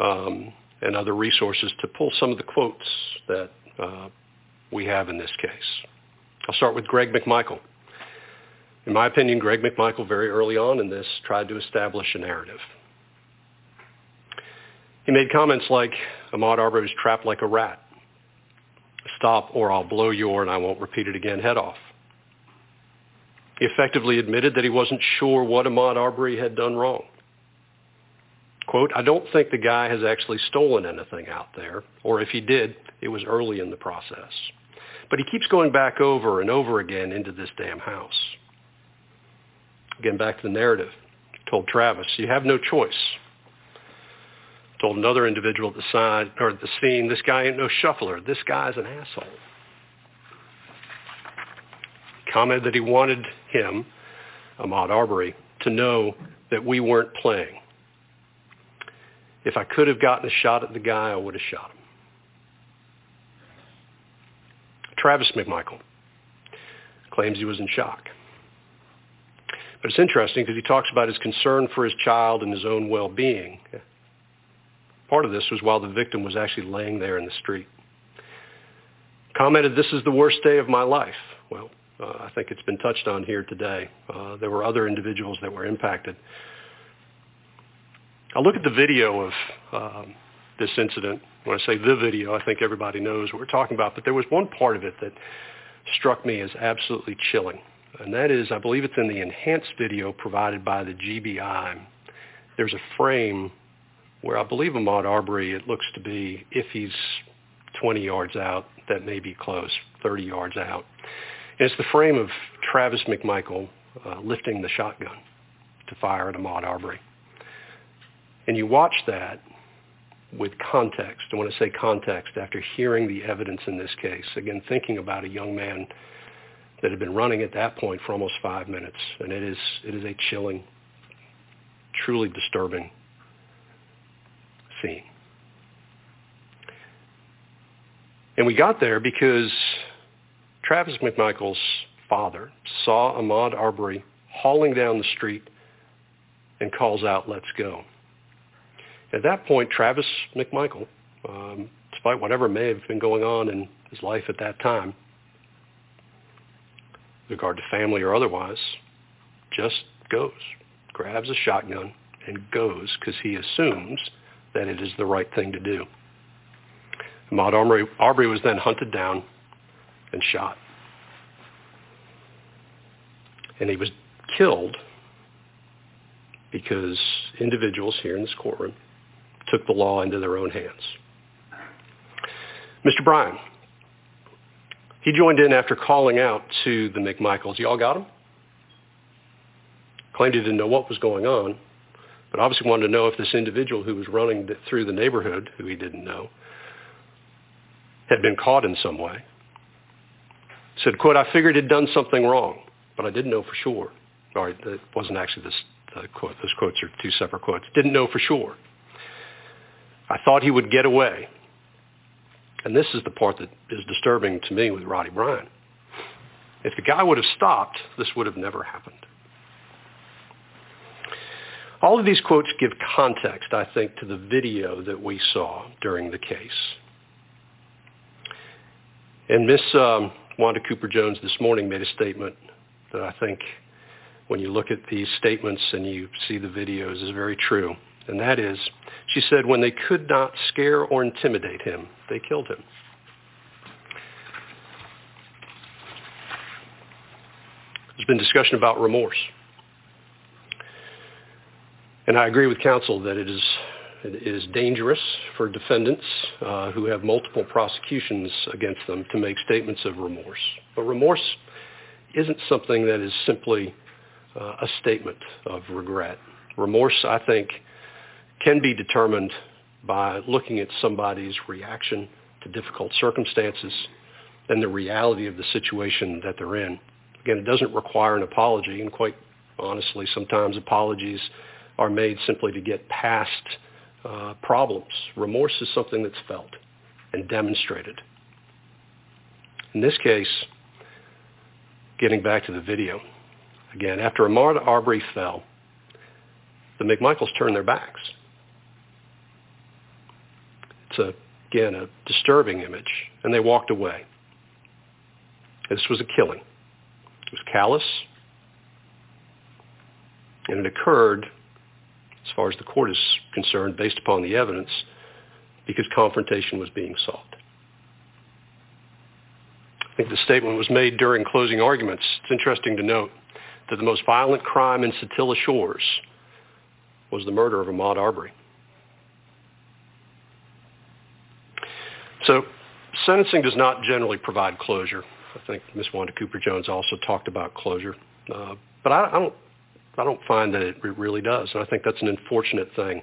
um, and other resources to pull some of the quotes that uh, we have in this case. I'll start with Greg McMichael. In my opinion, Greg McMichael very early on in this tried to establish a narrative. He made comments like, Ahmaud Arbery is trapped like a rat. Stop or I'll blow your, and I won't repeat it again, head off. He effectively admitted that he wasn't sure what Ahmaud Arbery had done wrong. Quote, I don't think the guy has actually stolen anything out there, or if he did, it was early in the process. But he keeps going back over and over again into this damn house. Again, back to the narrative. Told Travis, you have no choice. Told another individual at the side or at the scene, this guy ain't no shuffler. This guy's an asshole. Commented that he wanted him, Ahmaud Arbery, to know that we weren't playing. If I could have gotten a shot at the guy, I would have shot him. Travis McMichael claims he was in shock. But it's interesting because he talks about his concern for his child and his own well-being. Part of this was while the victim was actually laying there in the street. Commented, this is the worst day of my life. Well, uh, I think it's been touched on here today. Uh, there were other individuals that were impacted. I'll look at the video of um, this incident. When I say the video, I think everybody knows what we're talking about, but there was one part of it that struck me as absolutely chilling and that is, I believe it's in the enhanced video provided by the GBI. There's a frame where I believe Ahmaud Arbery, it looks to be, if he's 20 yards out, that may be close, 30 yards out. And it's the frame of Travis McMichael uh, lifting the shotgun to fire at Ahmaud Arbery. And you watch that with context. I want to say context, after hearing the evidence in this case, again, thinking about a young man that had been running at that point for almost five minutes. And it is, it is a chilling, truly disturbing scene. And we got there because Travis McMichael's father saw Ahmaud Arbery hauling down the street and calls out, let's go. At that point, Travis McMichael, um, despite whatever may have been going on in his life at that time, regard to family or otherwise, just goes, grabs a shotgun and goes because he assumes that it is the right thing to do. Ahmaud Arbery was then hunted down and shot. And he was killed because individuals here in this courtroom took the law into their own hands. Mr. Bryan, he joined in after calling out to the McMichaels. Y'all got him? Claimed he didn't know what was going on, but obviously wanted to know if this individual who was running through the neighborhood, who he didn't know, had been caught in some way. Said, quote, I figured he'd done something wrong, but I didn't know for sure. All right, that wasn't actually this uh, quote. Those quotes are two separate quotes. Didn't know for sure. I thought he would get away, and this is the part that is disturbing to me with Roddie Bryan. If the guy would have stopped, this would have never happened. All of these quotes give context, I think, to the video that we saw during the case. And Miss um, Wanda Cooper Jones this morning made a statement that I think when you look at these statements and you see the videos is very true. And that is, she said, when they could not scare or intimidate him, they killed him. There's been discussion about remorse. And I agree with counsel that it is, it is dangerous for defendants uh, who have multiple prosecutions against them to make statements of remorse. But remorse isn't something that is simply uh, a statement of regret. Remorse, I think, can be determined by looking at somebody's reaction to difficult circumstances and the reality of the situation that they're in. Again, it doesn't require an apology, and quite honestly, sometimes apologies are made simply to get past uh, problems. Remorse is something that's felt and demonstrated. In this case, getting back to the video, again, after Ahmaud Arbery fell, the McMichaels turned their backs. It's, again, a disturbing image, and they walked away. This was a killing. It was callous, and it occurred, as far as the court is concerned, based upon the evidence, because confrontation was being sought. I think the statement was made during closing arguments. It's interesting to note that the most violent crime in Satilla Shores was the murder of Ahmaud Arbery. So sentencing does not generally provide closure. I think Ms. Wanda Cooper Jones also talked about closure, uh, but I, I don't. I don't find that it really does, and I think that's an unfortunate thing.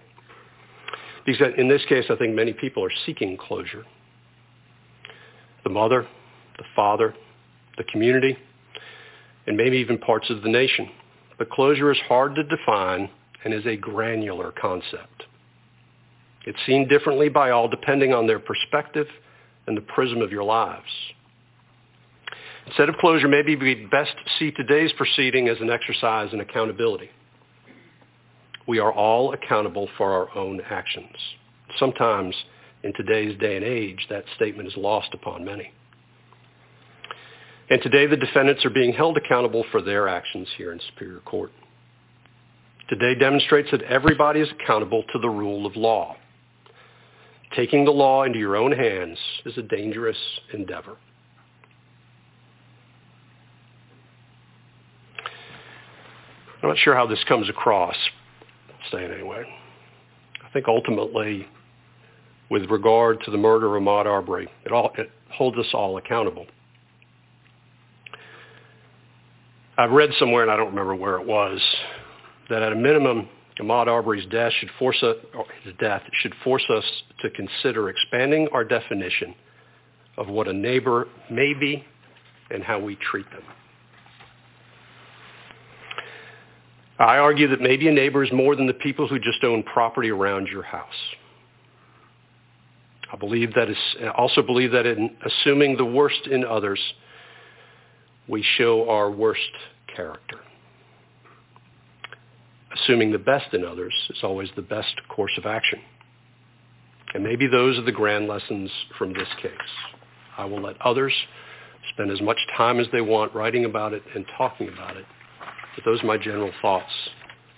Because in this case, I think many people are seeking closure. The mother, the father, the community, and maybe even parts of the nation. But closure is hard to define and is a granular concept. It's seen differently by all depending on their perspective and the prism of your lives. Instead of closure, maybe we'd best see today's proceeding as an exercise in accountability. We are all accountable for our own actions. Sometimes in today's day and age, that statement is lost upon many. And today the defendants are being held accountable for their actions here in Superior Court. Today demonstrates that everybody is accountable to the rule of law. Taking the law into your own hands is a dangerous endeavor. I'm not sure how this comes across. I'll say it anyway. I think ultimately, with regard to the murder of Ahmaud Arbery, it, all, it holds us all accountable. I've read somewhere, and I don't remember where it was, that at a minimum, Ahmaud Arbery's death should force us, to consider expanding our definition of what a neighbor may be and how we treat them. I argue that maybe a neighbor is more than the people who just own property around your house. I believe that is, I also believe that in assuming the worst in others, we show our worst character. Assuming the best in others is always the best course of action. And maybe those are the grand lessons from this case. I will let others spend as much time as they want writing about it and talking about it but those are my general thoughts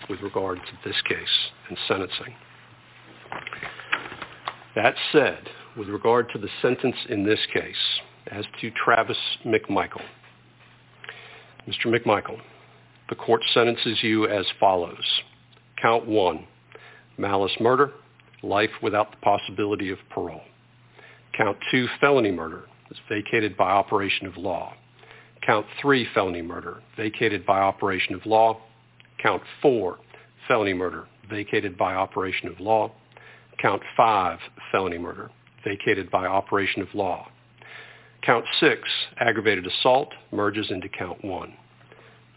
with regard to this case and sentencing. That said, with regard to the sentence in this case, as to Travis McMichael, Mr. McMichael, the court sentences you as follows. Count one, malice murder, life without the possibility of parole. Count two, felony murder, is vacated by operation of law. Count three, felony murder, vacated by operation of law. Count four, felony murder, vacated by operation of law. Count five, felony murder, vacated by operation of law. Count six, aggravated assault, merges into count one.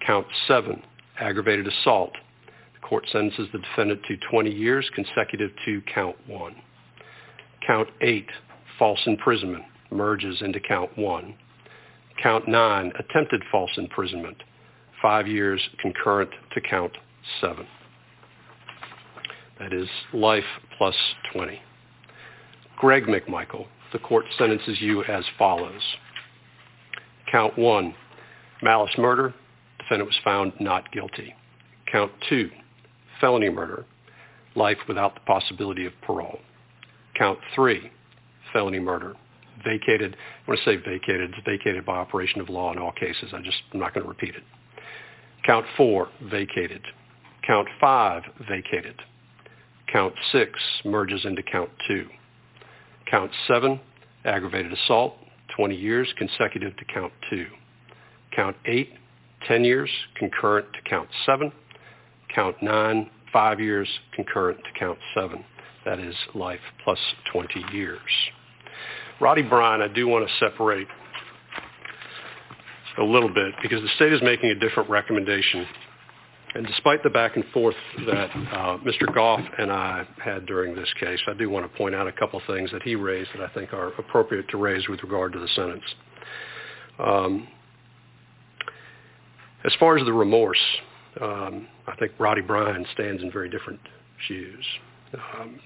Count seven, aggravated assault. The court sentences the defendant to 20 years consecutive to count one. Count eight, false imprisonment, merges into count one. Count 9, attempted false imprisonment, five years concurrent to count 7. That is life plus 20. Greg McMichael, the court sentences you as follows. Count 1, malice murder, defendant was found not guilty. Count 2, felony murder, life without the possibility of parole. Count 3, felony murder, vacated. I When I say vacated, it's vacated by operation of law in all cases. I just, I'm not going to repeat it. Count four, vacated. Count five, vacated. Count six merges into count two. Count seven, aggravated assault, 20 years consecutive to count two. Count eight, 10 years concurrent to count seven. Count nine, five years concurrent to count seven. That is life plus 20 years. Roddie Bryan, I do want to separate a little bit because the state is making a different recommendation. And despite the back and forth that uh, Mr. Gough and I had during this case, I do want to point out a couple things that he raised that I think are appropriate to raise with regard to the sentence. Um, as far as the remorse, um, I think Roddie Bryan stands in very different shoes. Um,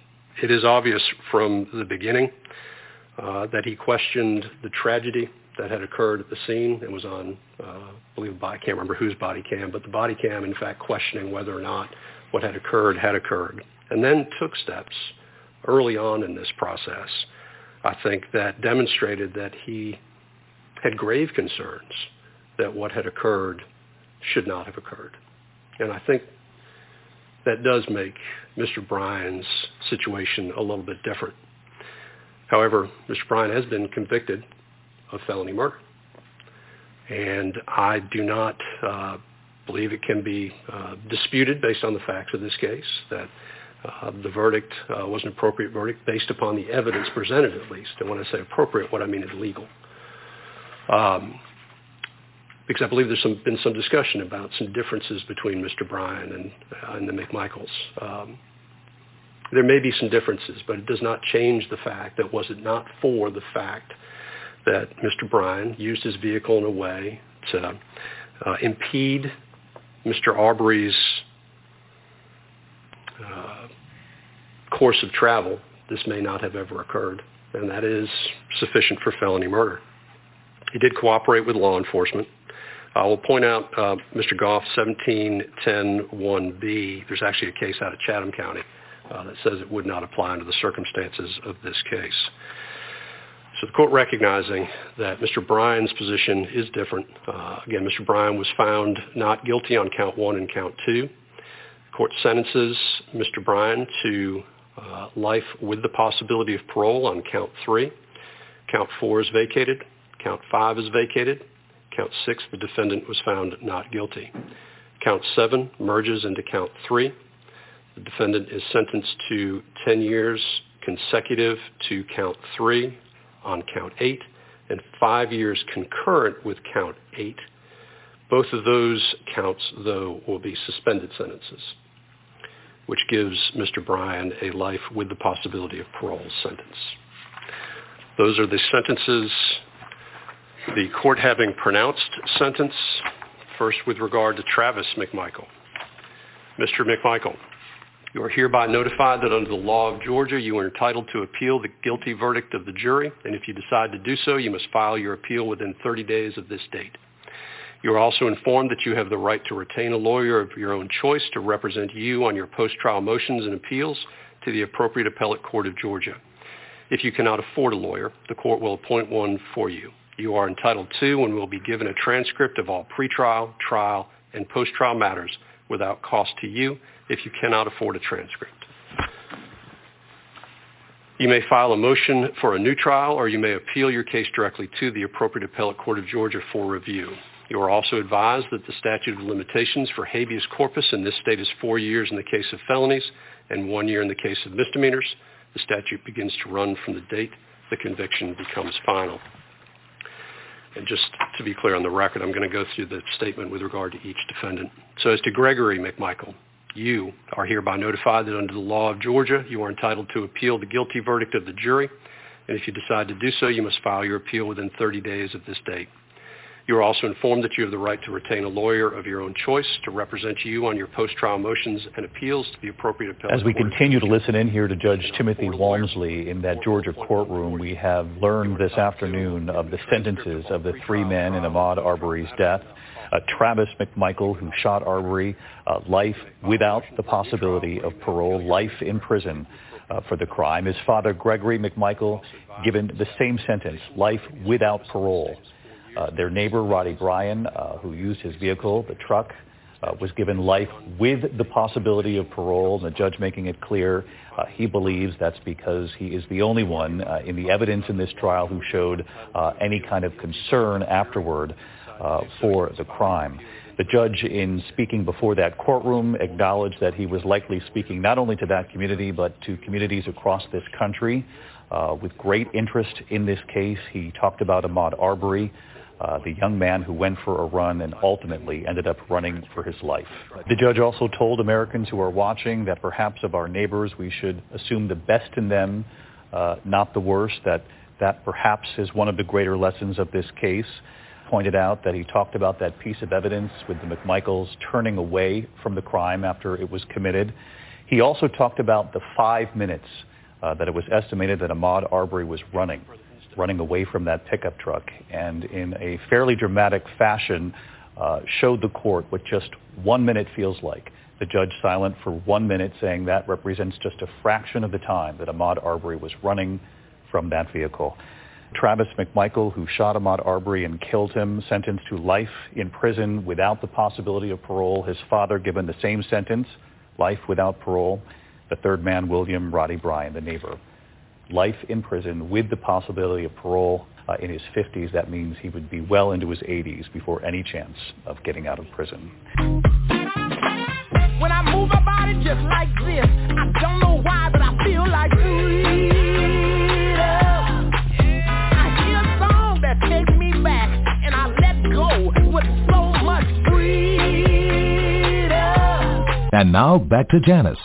it is obvious from the beginning uh, that he questioned the tragedy that had occurred at the scene. It was on, uh, I believe, I can't remember whose body cam, but the body cam, in fact, questioning whether or not what had occurred had occurred, and then took steps early on in this process, I think, that demonstrated that he had grave concerns that what had occurred should not have occurred. And I think that does make Mr. Bryan's situation a little bit different. However, Mr. Bryan has been convicted of felony murder. And I do not uh, believe it can be uh, disputed based on the facts of this case that uh, the verdict was an appropriate verdict based upon the evidence presented at least. And when I say appropriate, what I mean is legal. Because I believe there's some, been some discussion about some differences between Mr. Bryan and, uh, and the McMichaels. Um, there may be some differences, but it does not change the fact that was it not for the fact that Mr. Bryan used his vehicle in a way to uh, impede Mr. Arbery's uh, course of travel, this may not have ever occurred, and that is sufficient for felony murder. He did cooperate with law enforcement. I will point out uh, Mr. Gough 17101B. There's actually a case out of Chatham County uh, that says it would not apply under the circumstances of this case. So the court recognizing that Mr. Bryan's position is different. Uh, again, Mr. Bryan was found not guilty on count one and count two. The court sentences Mr. Bryan to life with the possibility of parole on count three. Count four is vacated. Count five is vacated. Count six, the defendant was found not guilty. Count seven merges into count three. The defendant is sentenced to 10 years consecutive to count three on count eight and five years concurrent with count eight. Both of those counts, though, will be suspended sentences, which gives Mr. Bryan a life with the possibility of parole sentence. Those are the sentences the court having pronounced sentence, first with regard to Travis McMichael. Mr. McMichael, you are hereby notified that under the law of Georgia, you are entitled to appeal the guilty verdict of the jury, and if you decide to do so, you must file your appeal within 30 days of this date. You are also informed that you have the right to retain a lawyer of your own choice to represent you on your post-trial motions and appeals to the appropriate appellate court of Georgia. If you cannot afford a lawyer, the court will appoint one for you you are entitled to and will be given a transcript of all pretrial, trial, and post-trial matters without cost to you if you cannot afford a transcript. You may file a motion for a new trial or you may appeal your case directly to the appropriate appellate court of Georgia for review. You are also advised that the statute of limitations for habeas corpus in this state is four years in the case of felonies and one year in the case of misdemeanors. The statute begins to run from the date the conviction becomes final. And just to be clear on the record, I'm going to go through the statement with regard to each defendant. So as to Gregory McMichael, you are hereby notified that under the law of Georgia, you are entitled to appeal the guilty verdict of the jury. And if you decide to do so, you must file your appeal within 30 days of this date. You are also informed that you have the right to retain a lawyer of your own choice to represent you on your post-trial motions and appeals to the appropriate appellate As we continue to listen in here to Judge Timothy Walmsley in that Georgia courtroom, we have learned this afternoon of the sentences of the three men in Ahmaud Arbery's death. Uh, Travis McMichael, who shot Arbery, uh, life without the possibility of parole, life in prison uh, for the crime. His father, Gregory McMichael, given the same sentence, life without parole. Uh, their neighbor, Roddie Bryan, uh, who used his vehicle, the truck, uh, was given life with the possibility of parole, and the judge making it clear uh, he believes that's because he is the only one uh, in the evidence in this trial who showed uh, any kind of concern afterward uh, for the crime. The judge, in speaking before that courtroom, acknowledged that he was likely speaking not only to that community, but to communities across this country with great interest in this case. He talked about Ahmaud Arbery, uh, the young man who went for a run and ultimately ended up running for his life. The judge also told Americans who are watching that perhaps of our neighbors we should assume the best in them, uh, not the worst, that that perhaps is one of the greater lessons of this case. Pointed out that he talked about that piece of evidence with the McMichaels turning away from the crime after it was committed. He also talked about the five minutes uh, that it was estimated that Ahmaud Arbery was running running away from that pickup truck and in a fairly dramatic fashion uh, showed the court what just one minute feels like. The judge silent for one minute saying that represents just a fraction of the time that Ahmaud Arbery was running from that vehicle. Travis McMichael, who shot Ahmaud Arbery and killed him, sentenced to life in prison without the possibility of parole. His father given the same sentence, life without parole. The third man, William Roddie Bryan, the neighbor life in prison with the possibility of parole uh, in his 50s. That means he would be well into his 80s before any chance of getting out of prison. When I move my body just like this, I don't know why, but I feel like freedom. I hear a song that takes me back, and I let go with so much freedom. And now back to Janice.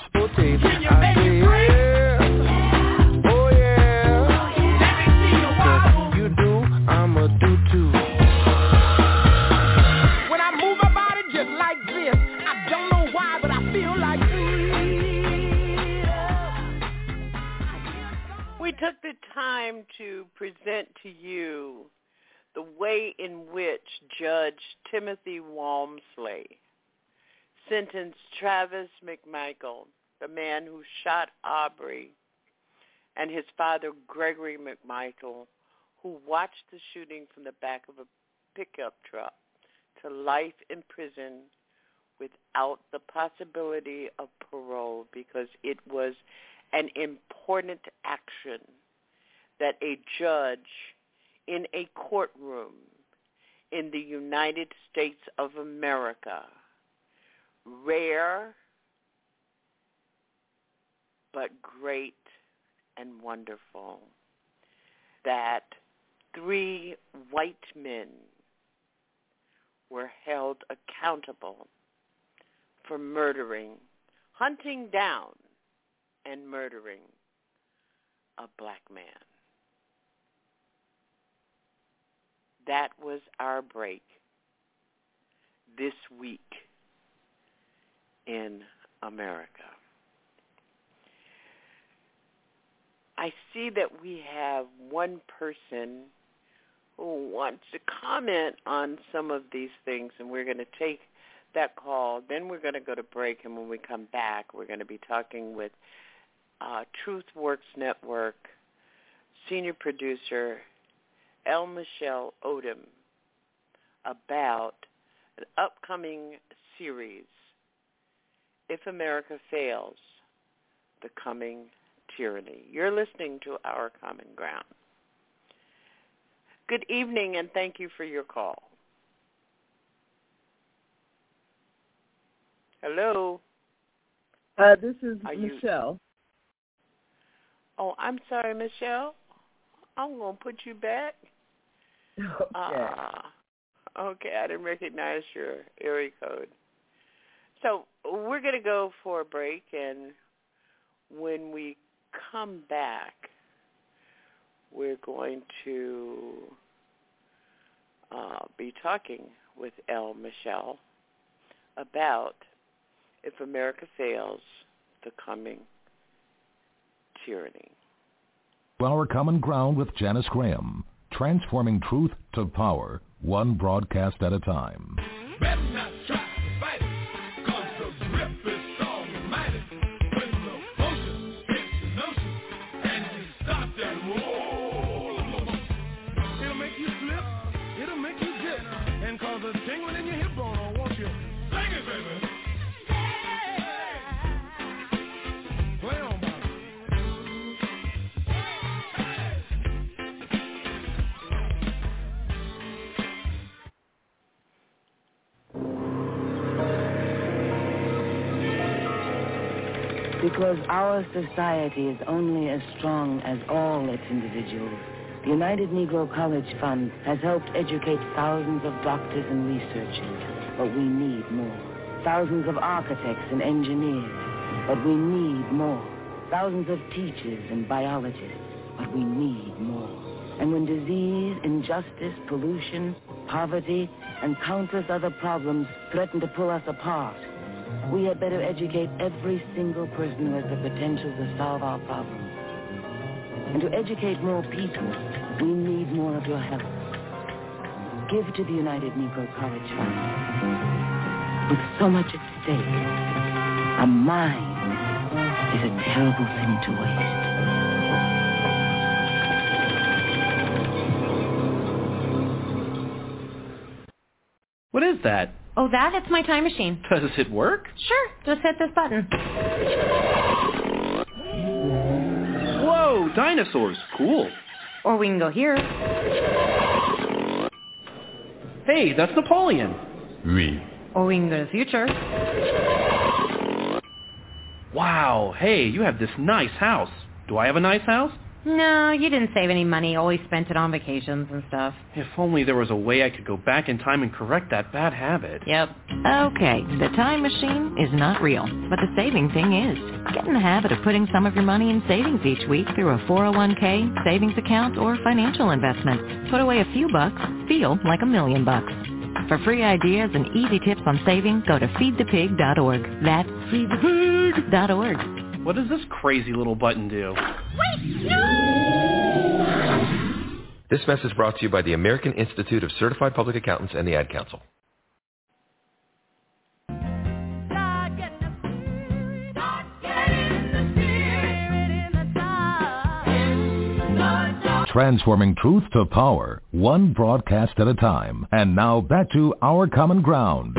Time to present to you the way in which Judge Timothy Walmsley sentenced Travis McMichael, the man who shot Arbery, and his father Gregory McMichael, who watched the shooting from the back of a pickup truck, to life in prison without the possibility of parole because it was an important action that a judge in a courtroom in the United States of America, rare but great and wonderful, that three white men were held accountable for murdering, hunting down and murdering a black man. That was our break this week in America. I see that we have one person who wants to comment on some of these things, and we're going to take that call. Then we're going to go to break, and when we come back, we're going to be talking with uh, TruthWorks Network senior producer L. Michelle Odom about an upcoming series, If America Fails, The Coming Tyranny. You're listening to Our Common Ground. Good evening and thank you for your call. Hello. Uh, this is Are Michelle. You... Oh, I'm sorry, Michelle. I'm gonna put you back. Okay. Uh, okay, I didn't recognize your area code. So we're gonna go for a break, and when we come back, we're going to uh, be talking with L. Michelle about if America fails, the coming tyranny. Our Common Ground with Janice Graham, transforming truth to power, one broadcast at a time. Because our society is only as strong as all its individuals, The United Negro College Fund has helped educate thousands of doctors and researchers, but we need more. Thousands of architects and engineers, but we need more. Thousands of teachers and biologists, but we need more. And when disease, injustice, pollution, poverty, and countless other problems threaten to pull us apart, we had better educate every single person who has the potential to solve our problems. And to educate more people, we need more of your help. Give to the United Negro College Fund. With so much at stake, a mind is a terrible thing to waste. What is that? Oh, that? It's my time machine. Does it work? Sure. Just hit this button. Whoa, dinosaurs. Cool. Or we can go here. Hey, that's Napoleon. Oui. Or we can go to the future. Wow, hey, you have this nice house. Do I have a nice house? No, you didn't save any money. Always spent it on vacations and stuff. If only there was a way I could go back in time and correct that bad habit. Yep. Okay, the time machine is not real, but the saving thing is. Get in the habit of putting some of your money in savings each week through a 401k, savings account, or financial investment. Put away a few bucks, feel like a million bucks. For free ideas and easy tips on saving, go to feedthepig.org. That's feedthepig.org. What does this crazy little button do? Wait, no! This message brought to you by the American Institute of Certified Public Accountants and the Ad Council. Transforming truth to power, one broadcast at a time. And now back to Our Common Ground.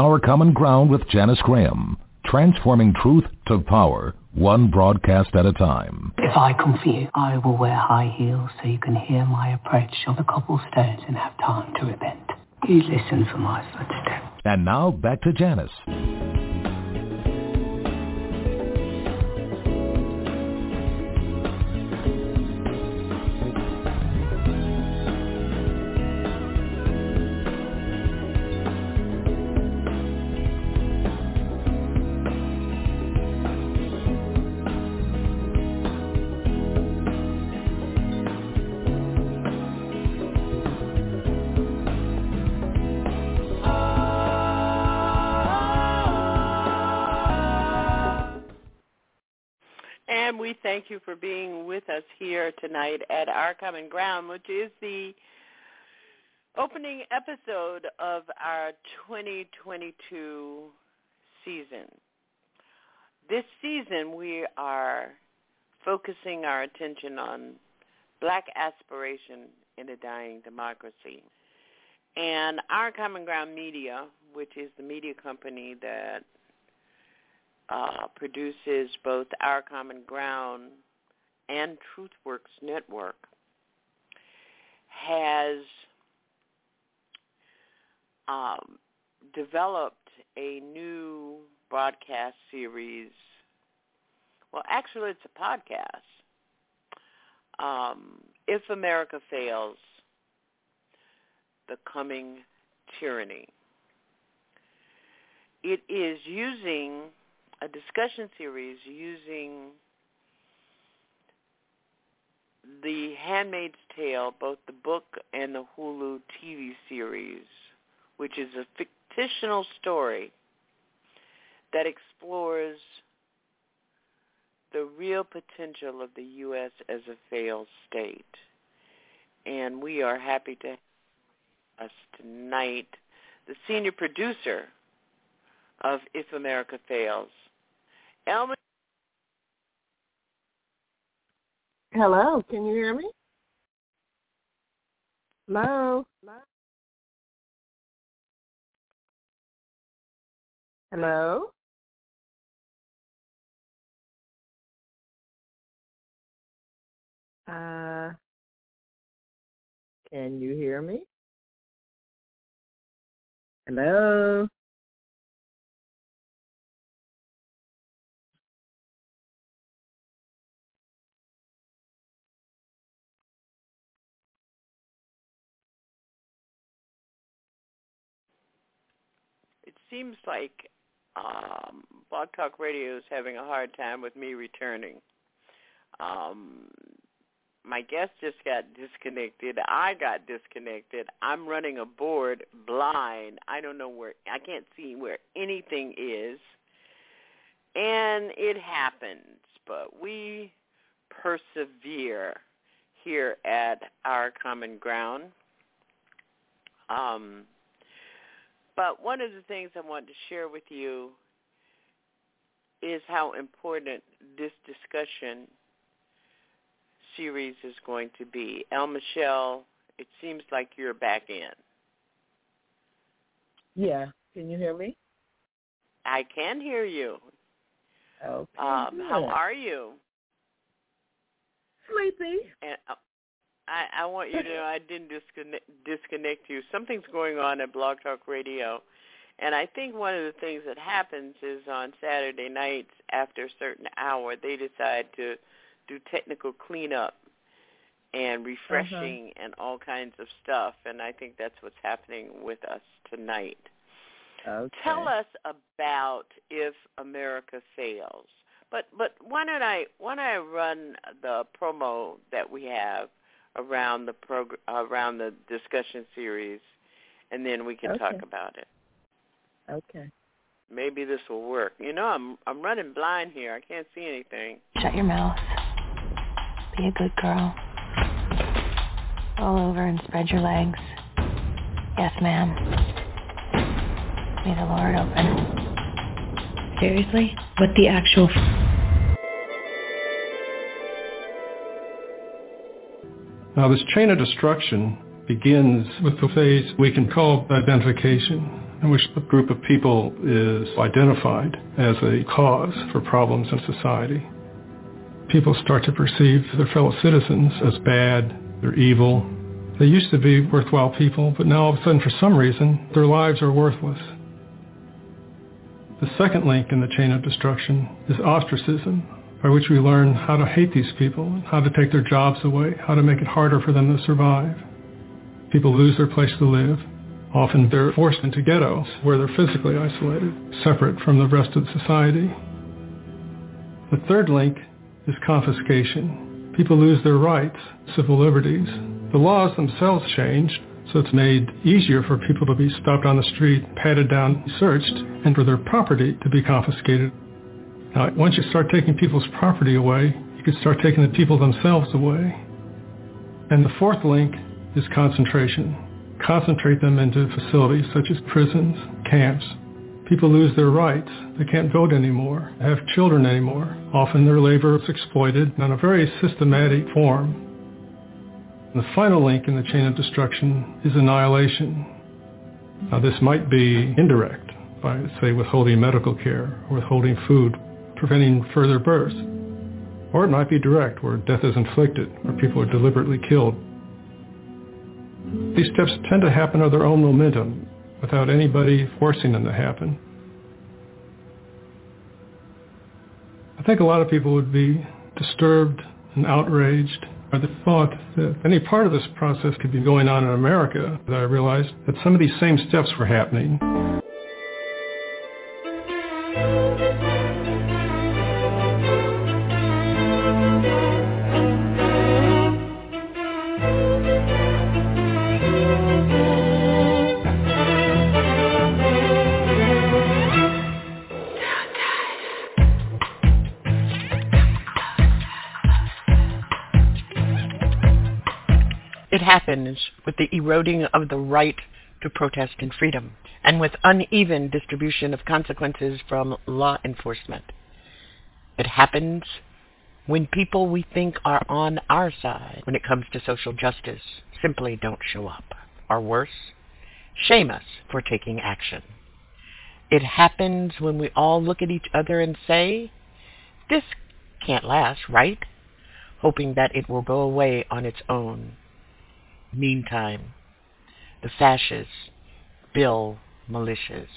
Our Common Ground with Janice Graham. Transforming truth to power, one broadcast at a time. If I come for you, I will wear high heels so you can hear my approach on the cobblestones and have time to repent. You listen for my footsteps. And now back to Janice. With us here tonight at Our Common Ground, which is the opening episode of our 2022 season. This season, we are focusing our attention on black aspiration in a dying democracy. And Our Common Ground Media, which is the media company that uh, produces both Our Common Ground and TruthWorks Network, has um, developed a new broadcast series. Well, actually, it's a podcast. Um, if America Fails, The Coming Tyranny. It is using a discussion series using The Handmaid's Tale, both the book and the Hulu TV series, which is a fictional story that explores the real potential of the U.S. as a failed state. And we are happy to have us tonight the senior producer of If America Fails, Elma. Hello, can you hear me? Hello? Hello? Uh, can you hear me? Hello? Seems like um, Blog Talk Radio is having a hard time with me returning. Um, my guest just got disconnected. I got disconnected. I'm running a board blind. I don't know where, I can't see where anything is. And it happens, but we persevere here at our common ground. Um, but one of the things I want to share with you is how important this discussion series is going to be. L. Michelle, it seems like you're back in. Yeah. Can you hear me? I can hear you. Okay. Um, how are you? Sleepy. And uh, I, I want you to know I didn't disconnect, disconnect you. Something's going on at Blog Talk Radio. And I think one of the things that happens is on Saturday nights after a certain hour, they decide to do technical cleanup and refreshing uh-huh. and all kinds of stuff. And I think that's what's happening with us tonight. Okay. Tell us about if America fails. But but why don't I why don't I run the promo that we have around the prog- around the discussion series, and then we can okay. talk about it. Okay. Maybe this will work. You know, I'm I'm running blind here. I can't see anything. Shut your mouth. Be a good girl. Roll over and spread your legs. Yes, ma'am. May the Lord open. Seriously? What the actual... Now this chain of destruction begins with the phase we can call identification, in which a group of people is identified as a cause for problems in society. People start to perceive their fellow citizens as bad, they're evil. They used to be worthwhile people, but now all of a sudden for some reason their lives are worthless. The second link in the chain of destruction is ostracism, by which we learn how to hate these people, how to take their jobs away, how to make it harder for them to survive. People lose their place to live. Often they're forced into ghettos where they're physically isolated, separate from the rest of society. The third link is confiscation. People lose their rights, civil liberties. The laws themselves change, so it's made easier for people to be stopped on the street, patted down, searched, and for their property to be confiscated. Now, once you start taking people's property away, you can start taking the people themselves away. And the fourth link is concentration. Concentrate them into facilities such as prisons, camps. People lose their rights. They can't vote anymore, have children anymore. Often their labor is exploited in a very systematic form. And the final link in the chain of destruction is annihilation. Now this might be indirect by, say, withholding medical care, or withholding food, preventing further birth. Or it might be direct, where death is inflicted, where people are deliberately killed. These steps tend to happen of their own momentum, without anybody forcing them to happen. I think a lot of people would be disturbed and outraged by the thought that any part of this process could be going on in America. That I realized that some of these same steps were happening. It happens with the eroding of the right to protest and freedom, and with uneven distribution of consequences from law enforcement. It happens when people we think are on our side when it comes to social justice simply don't show up, or worse, shame us for taking action. It happens when we all look at each other and say, this can't last, right? Hoping that it will go away on its own. Meantime, the fascists build militias.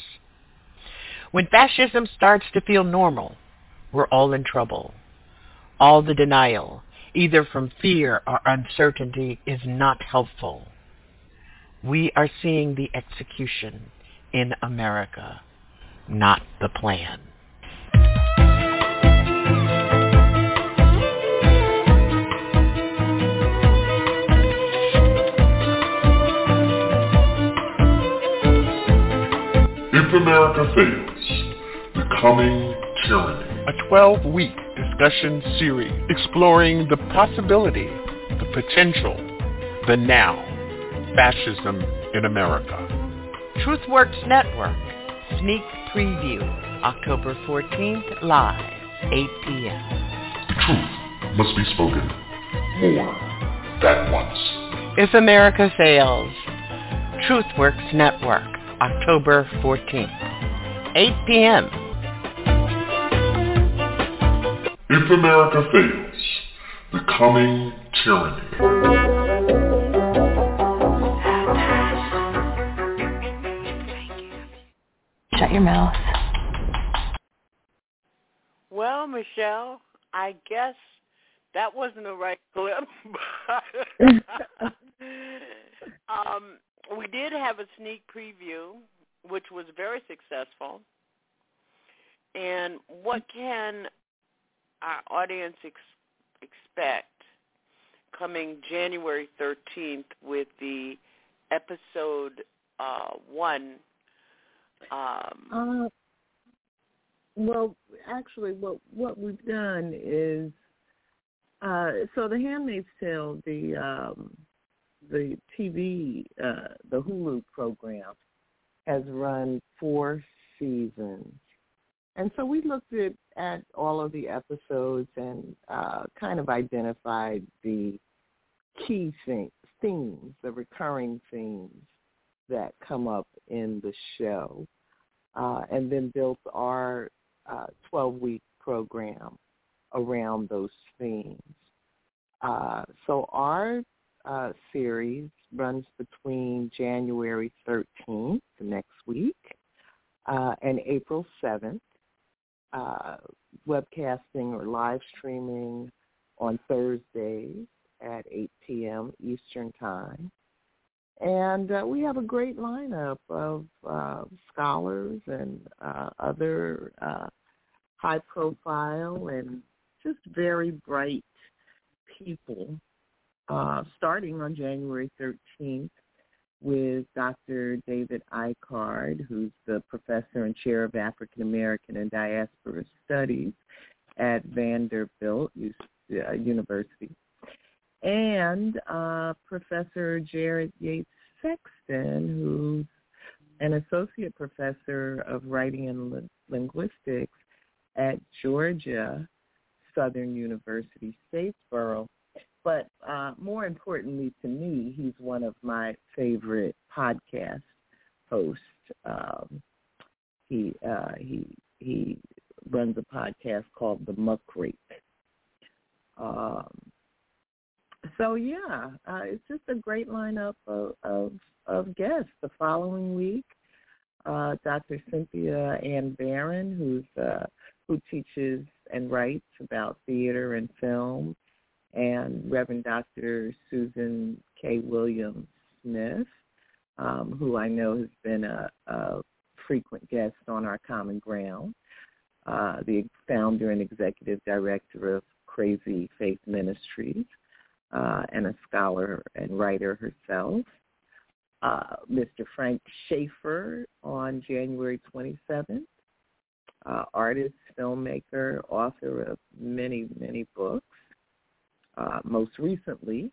When fascism starts to feel normal, we're all in trouble. All the denial, either from fear or uncertainty, is not helpful. We are seeing the execution in America, not the plan. America Fails, Becoming Tyranny. A 12-week discussion series exploring the possibility, the potential, the now, fascism in America. TruthWorks Network, sneak preview, October 14th, live, 8 p.m. The truth must be spoken more than once. If America Fails, TruthWorks Network, October 14th, 8 p.m. If America Fails, the coming Tyranny. Shut your mouth. Well, Michelle, I guess that wasn't the right clip. um, we did have a sneak preview, which was very successful. And what can our audience ex- expect coming January 13th with the episode uh, one? Um, Uh, well, actually, what what we've done is uh, so the Handmaid's Tale, the um, the TV, uh, the Hulu program, has run four seasons, and so we looked at at all of the episodes and uh, kind of identified the key themes, the recurring themes that come up in the show, uh, and then built our uh, 12-week program around those themes. Uh, so our uh, series runs between January 13th, the next week, uh, and April 7th, uh, webcasting or live streaming on Thursdays at 8 p.m. Eastern Time. And uh, we have a great lineup of uh, scholars and uh, other uh, high profile and just very bright people, uh, starting on January 13th with Dr. David Ikard, who's the professor and chair of African American and Diaspora Studies at Vanderbilt uh, University and uh, Professor Jared Yates Sexton, who's an associate professor of writing and li- linguistics at Georgia Southern University Statesboro. But uh, more importantly to me, he's one of my favorite podcast hosts. Um, he uh, he he runs a podcast called The Muckrake. Um, so yeah, uh, it's just a great lineup of, of of guests. The following week, uh, Dr. Cynthia Ann Barron, who's uh, who teaches and writes about theater and film, and Reverend Dr. Susan K. Williams Smith, um, who I know has been a, a frequent guest on our Common Ground, uh, the founder and executive director of Crazy Faith Ministries uh, and a scholar and writer herself. Uh, Mr. Frank Schaeffer on January 27th, uh, artist, filmmaker, author of many, many books. Uh, most recently,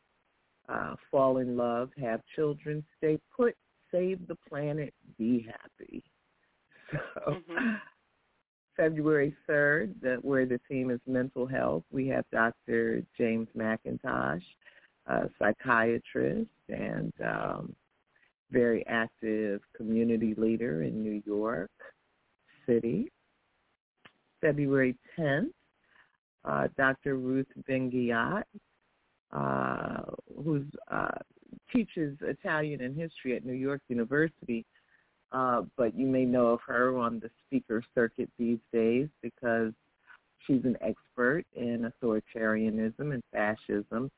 uh, Fall in Love, Have Children, Stay Put, Save the Planet, Be Happy. So, mm-hmm. February 3rd, that, where the theme is mental health, we have Dr. James McIntosh, a psychiatrist and um, very active community leader in New York. City. February 10th, uh, Dr. Ruth Ben-Ghiat, uh, who uh, teaches Italian and history at New York University, uh, but you may know of her on the speaker circuit these days because she's an expert in authoritarianism and fascism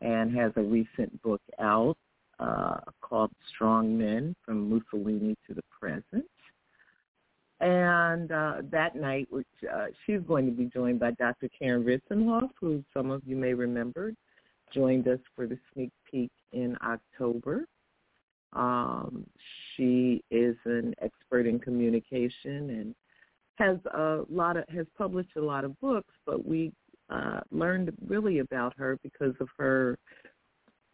and has a recent book out uh, called Strong Men from Mussolini to the Present. And uh, that night, which uh, she's going to be joined by Dr. Karen Ritzenhoff, who some of you may remember, joined us for the sneak peek in October. Um, she is an expert in communication and has a lot of has published a lot of books, but we uh, learned really about her because of her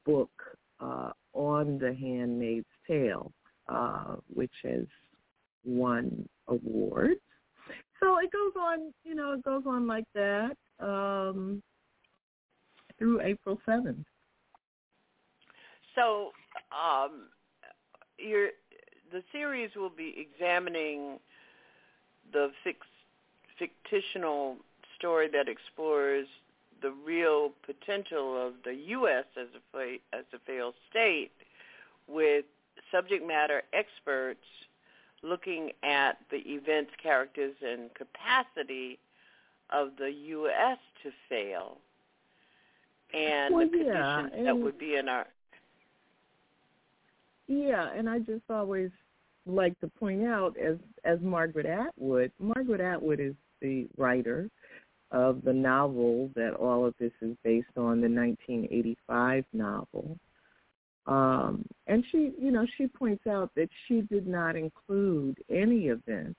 book uh, on the Handmaid's Tale, uh, which has won awards. So it goes on, you know, it goes on like that um, through April seventh. So, um, the series will be examining the fix, fictional story that explores the real potential of the U.S. as a as a failed state, with subject matter experts looking at the events, characters, and capacity of the U.S. to fail, and well, the yeah, conditions and, that would be in our. Yeah, and I just always like to point out, as as Margaret Atwood, Margaret Atwood is the writer of the novel that all of this is based on, the 1985 novel. Um, and she, you know, she points out that she did not include any events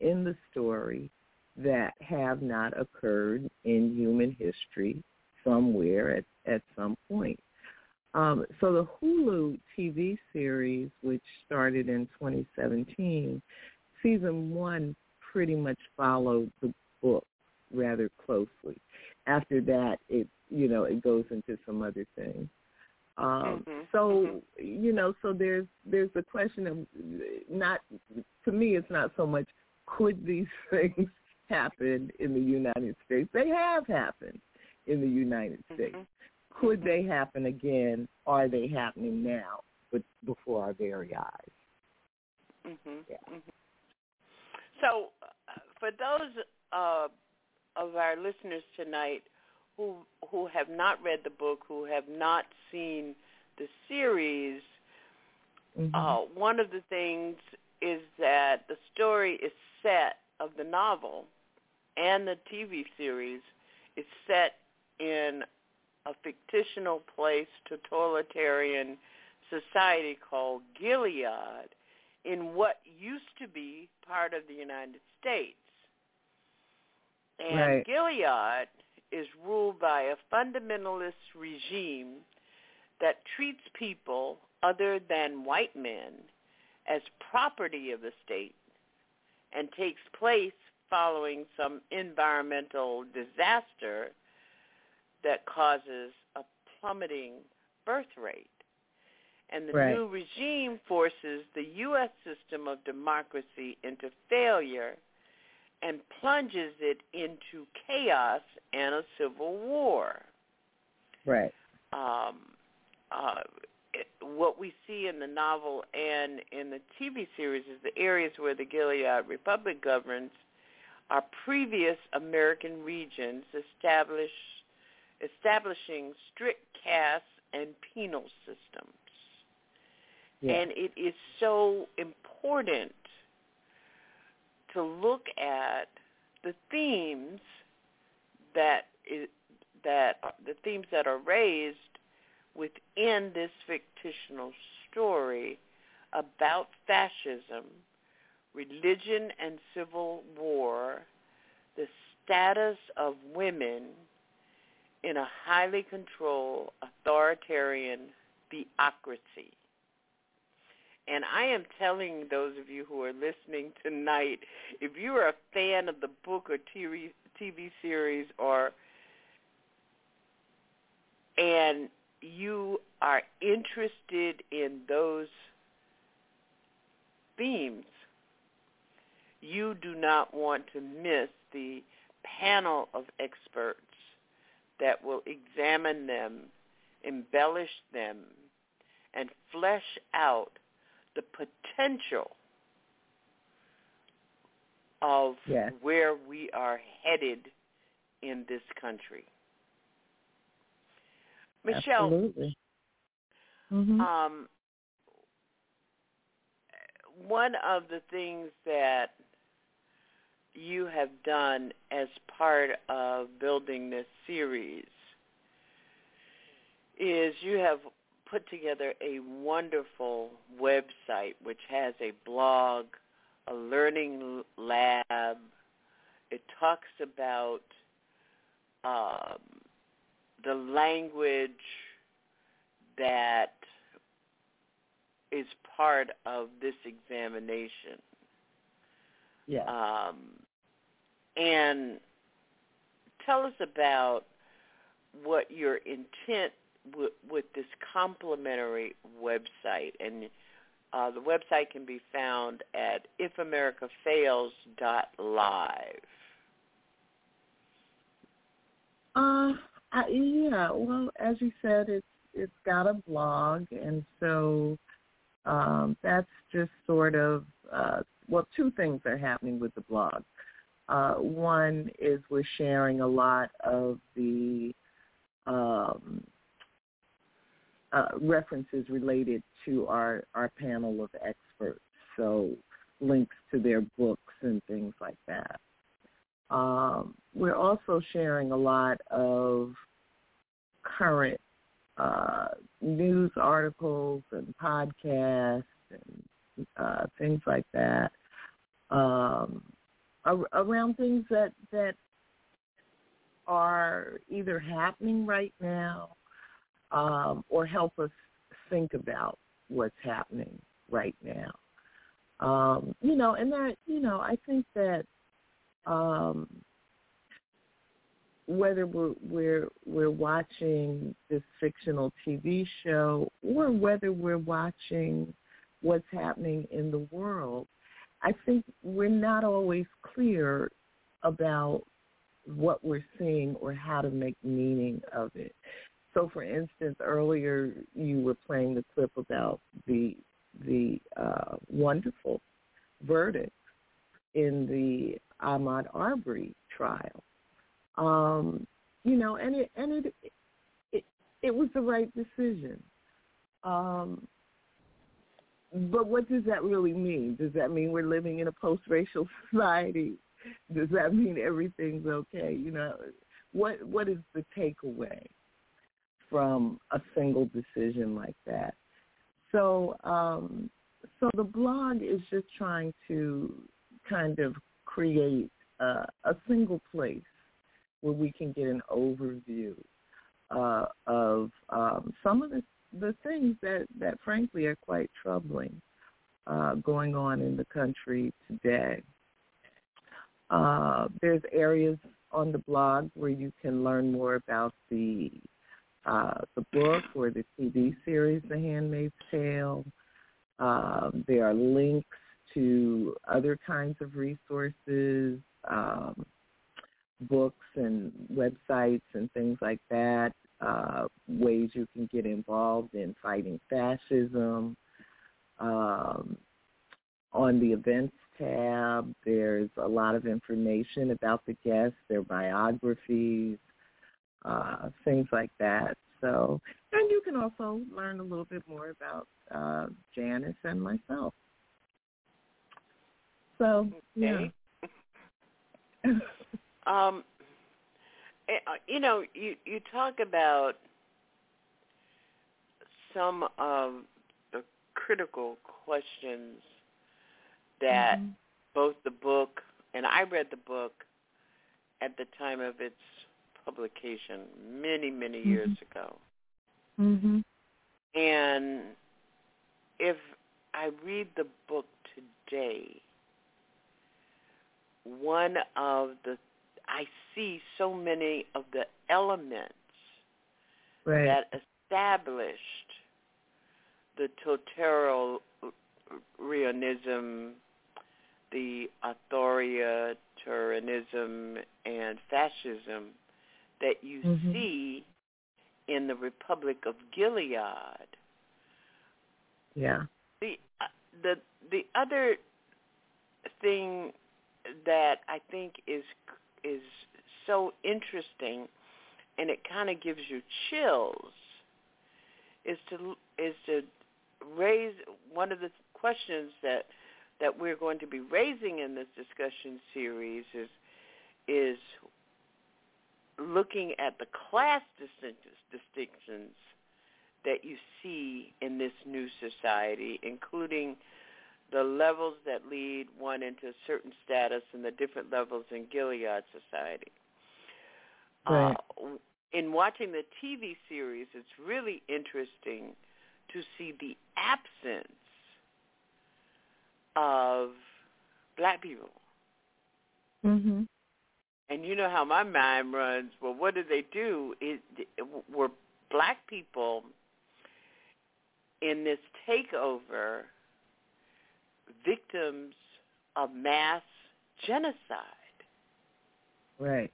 in the story that have not occurred in human history somewhere at, at some point. Um, so the Hulu TV series, which started in 2017, season one pretty much followed the book rather closely. After that, it you know it goes into some other things. Um, mm-hmm. So you know, so there's there's the question of not to me, it's not so much could these things happen in the United States. They have happened in the United States. Mm-hmm. Could they happen again? Are they happening now, but before our very eyes? Mm-hmm. Yeah. Mm-hmm. So, uh, for those uh, of our listeners tonight who who have not read the book, who have not seen the series, mm-hmm. uh, one of the things is that the story is set of the novel and the TV series is set in a fictional place, totalitarian society called Gilead, in what used to be part of the United States. And right. Gilead is ruled by a fundamentalist regime that treats people other than white men as property of the state and takes place following some environmental disaster that causes a plummeting birth rate. And the right. new regime forces the U.S. system of democracy into failure and plunges it into chaos and a civil war. Right. Um, uh, it, what we see in the novel and in the TV series is the areas where the Gilead Republic governs are previous American regions establish, establishing strict caste and penal systems. Yeah. And it is so important to look at the themes that is, that the themes that are raised within this fictional story about fascism, religion and civil war, the status of women in a highly controlled authoritarian theocracy. And I am telling those of you who are listening tonight, if you are a fan of the book or TV, TV series or and you are interested in those themes, you do not want to miss the panel of experts that will examine them, embellish them, and flesh out the potential of yes. where we are headed in this country. Michelle, Absolutely. Mm-hmm. um, one of the things that you have done as part of building this series is you have put together a wonderful website which has a blog, a learning lab. It talks about um, the language that is part of this examination. Yeah. Um, and tell us about what your intent with this complimentary website. And uh, the website can be found at ifamericafails.live. Uh, I, yeah. Well, as you said, it's it's got a blog, and so um, that's just sort of uh, well, two things are happening with the blog. Uh, one is we're sharing a lot of the um, uh, references related to our, our panel of experts, so links to their books and things like that. Um, we're also sharing a lot of current uh, news articles and podcasts and uh, things like that um, ar- around things that that are either happening right now um, or help us think about what's happening right now. Um, you know, and that you know, I think that um, whether we're, we're we're watching this fictional TV show or whether we're watching what's happening in the world, I think we're not always clear about what we're seeing or how to make meaning of it. So, for instance, earlier you were playing the clip about the the uh, wonderful verdict in the Ahmaud Arbery trial. Um, you know, and it and it it, it was the right decision. Um, but what does that really mean? Does that mean we're living in a post-racial society? Does that mean everything's okay? You know, what what is the takeaway from a single decision like that? So, um, so the blog is just trying to kind of create a single place where we can get an overview uh, of um, some of the the things that that frankly are quite troubling uh, going on in the country today. Uh, there's areas on the blog where you can learn more about the uh, the book or the TV series, The Handmaid's Tale. Um, there are links to other kinds of resources, um, books and websites and things like that uh, ways you can get involved in fighting fascism. Um, on the events tab, there's a lot of information about the guests, their biographies, uh, things like that. So, and you can also learn a little bit more about uh, Janice and myself. So, yeah. um, Eh, uh, you know, you you talk about some of the critical questions that mm-hmm. both the book and I read the book at the time of its publication many many mm-hmm. years ago. Mhm. And if I read the book today, one of the I see so many of the elements right. that established the totalitarianism, the authoritarianism and fascism that you Mhm. see in the Republic of Gilead. Yeah. The uh, the the other thing that I think is is so interesting, and it kind of gives you chills, is to is to raise one of the questions that that we're going to be raising in this discussion series is is looking at the class distinctions, that you see in this new society, including the levels that lead one into a certain status and the different levels in Gilead society. Right. Uh, in watching the TV series, it's really interesting to see the absence of black people. Mhm. And you know how my mind runs. Well, what did they do? It, were black people in this takeover victims of mass genocide? Right.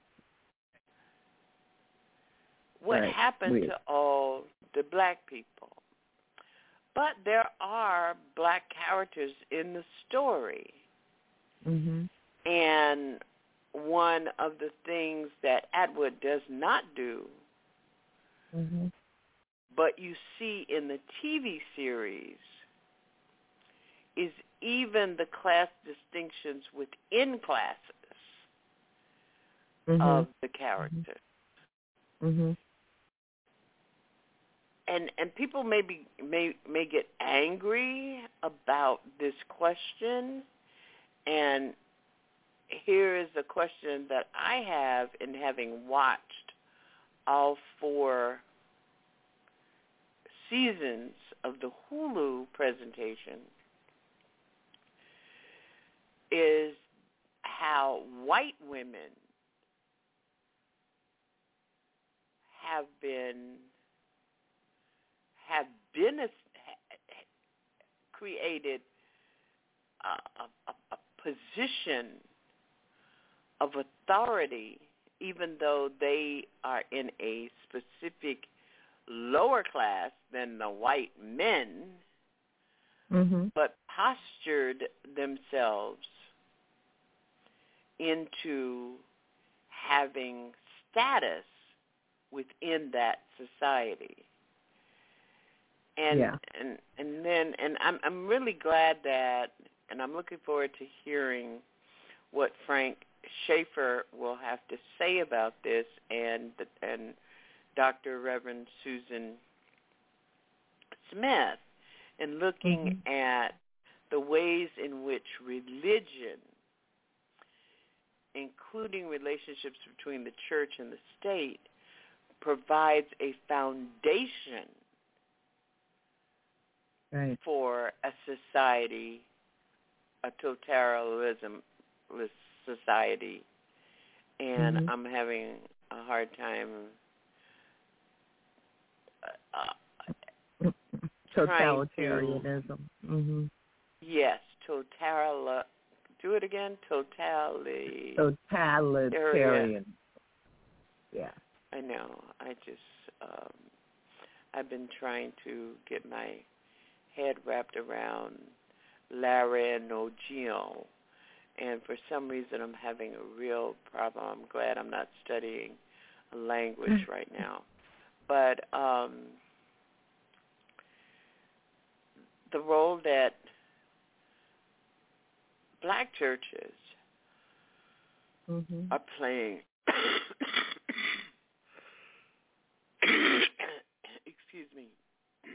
What Right. happened Weird. to all the black people? But there are black characters in the story. Mm-hmm. And one of the things that Atwood does not do, Mhm. but you see in the TV series, is even the class distinctions within classes Mhm. of the characters. Mhm. And and people may be may may get angry about this question and here is a question that I have in having watched all four seasons of the Hulu presentation is how white women have been have been a, created a, a, a position of authority even though they are in a specific lower class than the white men Mhm. but postured themselves into having status within that society. And Yeah. and and then and I'm I'm really glad that and I'm looking forward to hearing what Frank Schaeffer will have to say about this and and Dr. Reverend Susan Smith and looking mm-hmm. at the ways in which religion, including relationships between the church and the state, provides a foundation Right. for a society, a totalitarianism society, and Mhm. I'm having a hard time. Uh, uh, Totalitarianism. Mhm. yes, total. Do it again. Totally. Totalitarian. Yeah. I know. I just um I've been trying to get my head wrapped around laryngeal and for some reason I'm having a real problem. I'm glad I'm not studying a language right now. But um the role that black churches Mhm. are playing excuse me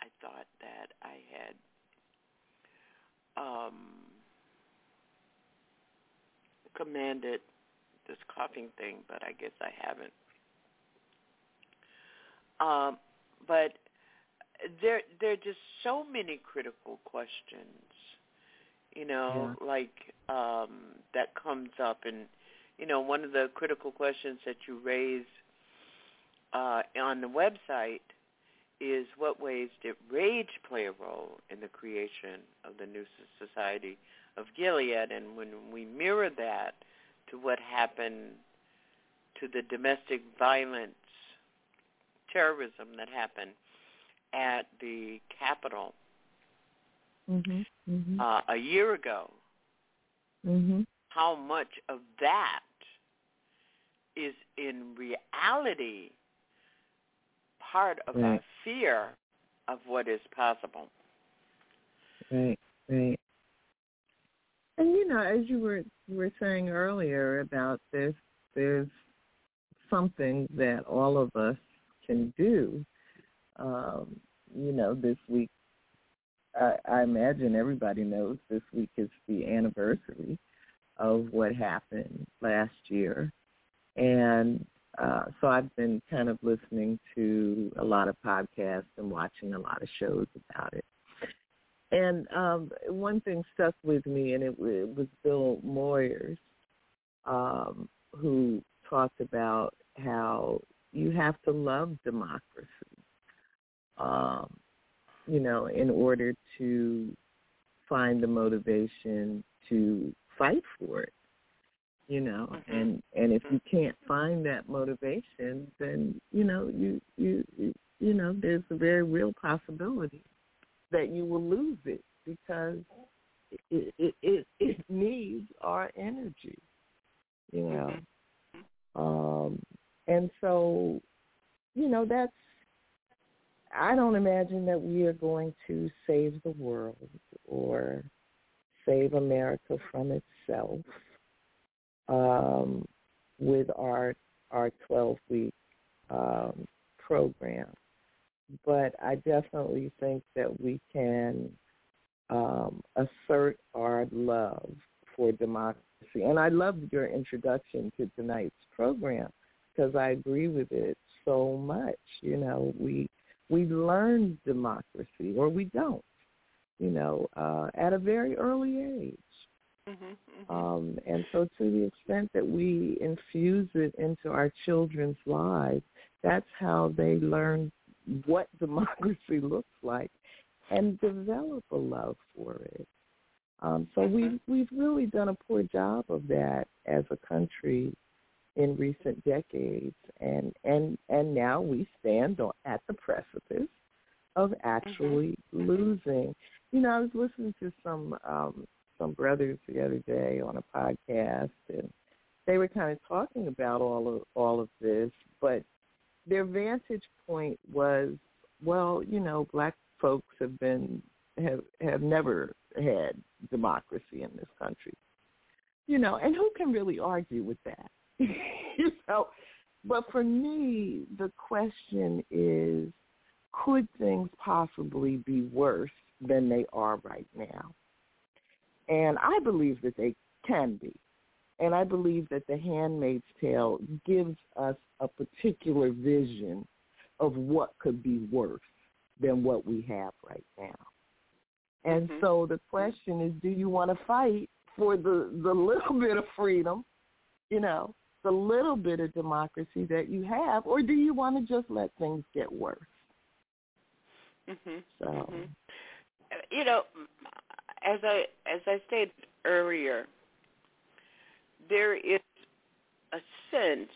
I thought that I had um commanded this coughing thing but I guess I haven't. Um but there there are just so many critical questions you know like um that comes up. And you know one of the critical questions that you raise uh on the website is what ways did rage play a role in the creation of the new society of Gilead, and when we mirror that to what happened to the domestic violence, terrorism that happened at the Capitol Mhm. Mhm. uh, a year ago, Mhm. how much of that is in reality part of our Right. fear of what is possible. Right, right. And you know, as you were were saying earlier about this, there's something that all of us can do. Um, you know, this week, I, I imagine everybody knows this week is the anniversary of what happened last year, and uh, so I've been kind of listening to a lot of podcasts and watching a lot of shows about it. And um, one thing stuck with me, and it, it was Bill Moyers, um, who talked about how you have to love democracy, um, you know, in order to find the motivation to fight for it, you know. Mm-hmm. And and if you mm-hmm. can't find that motivation, then you know you you you, you know there's a very real possibility that you will lose it because it it it, it needs our energy, you know. Mm-hmm. Um, and so, you know, that's. I don't imagine that we are going to save the world or save America from itself um, with our our 12 week um, program but I definitely think that we can um, assert our love for democracy. And I loved your introduction to tonight's program because I agree with it so much. You know, we we learn democracy or we don't. You know, uh, at a very early age. Mm-hmm, Um, and so to the extent that we infuse it into our children's lives, that's how they learn what democracy looks like and develop a love for it. Um, so we've we've really done a poor job of that as a country in recent decades, and and and now we stand on, at the precipice of actually losing. You know, I was listening to some um, some brothers the other day on a podcast, and they were kind of talking about all of all of this, but their vantage point was, well, you know, black folks have been have have never had democracy in this country. You know, and who can really argue with that? you know, but for me, the question is, could things possibly be worse than they are right now? And I believe that they can be. And I believe that The Handmaid's Tale gives us a particular vision of what could be worse than what we have right now. And so the question is, do you want to fight for the, the little bit of freedom, you know, the little bit of democracy that you have, or do you want to just let things get worse? Mhm. So, Mhm. You know, as I as I stated earlier, there is a sense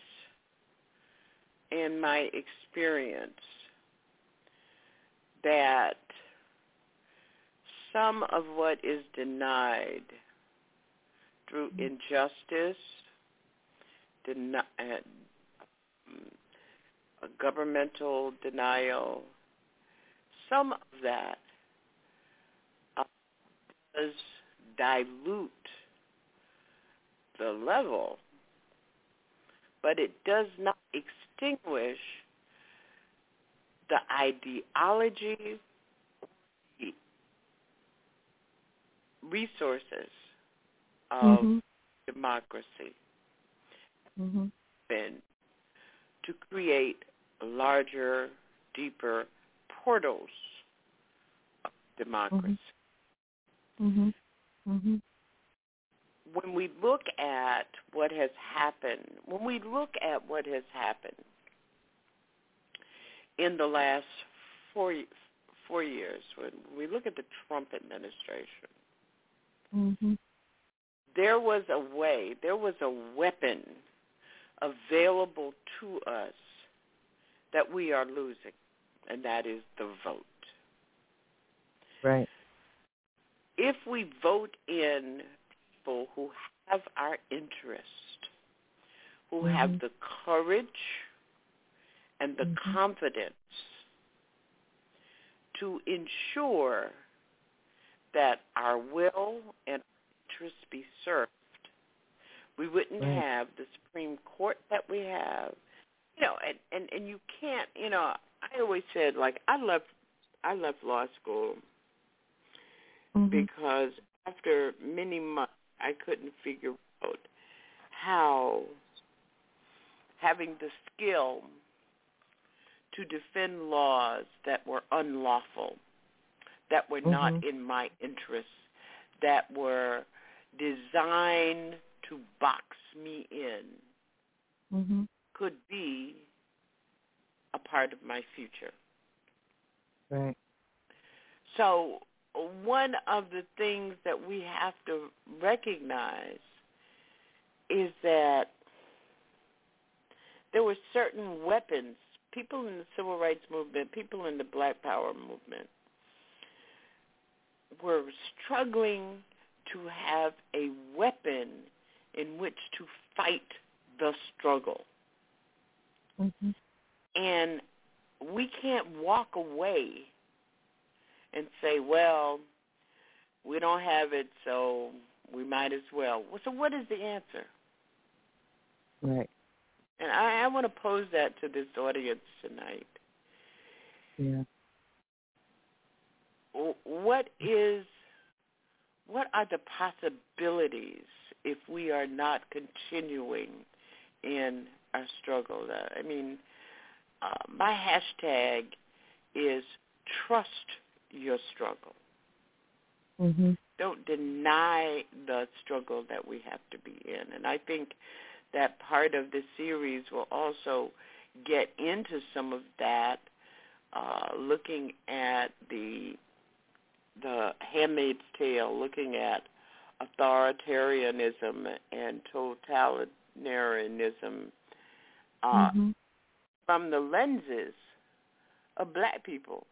in my experience that some of what is denied through injustice, deni- uh, a governmental denial, some of that does dilute the level, but it does not extinguish the ideology, the resources of Mhm. democracy hmm been to create larger, deeper portals of democracy. Hmm hmm When we look at what has happened, when we look at what has happened in the last four four years, when we look at the Trump administration, hmm there was a way, there was a weapon available to us that we are losing, and that is the vote. Right. If we vote in people who have our interest, who mm-hmm. have the courage and the mm-hmm. confidence to ensure that our will and interests be served, we wouldn't right. have the Supreme Court that we have. You know, and, and and you can't. You know, I always said like I left I left law school mm-hmm. because after many months I couldn't figure out how having the skill to defend laws that were unlawful, that were mm-hmm. not in my interest, that were designed to box me in, mm-hmm. could be a part of my future. Right. So one of the things that we have to recognize is that there were certain weapons people in the civil rights movement, people in the black power movement were struggling to have a weapon in which to fight the struggle. Mm-hmm. And we can't walk away and say, well, we don't have it, so we might as well. So what is the answer? Right. And I, I want to pose that to this audience tonight. Yeah. What is what are the possibilities if we are not continuing in our struggle? Uh, I mean, uh, my hashtag is trust your struggle. Mm-hmm. Don't deny the struggle that we have to be in. And I think that part of the series will also get into some of that, uh, looking at the the Handmaid's Tale, looking at authoritarianism and totalitarianism uh, mm-hmm. from the lenses of black people.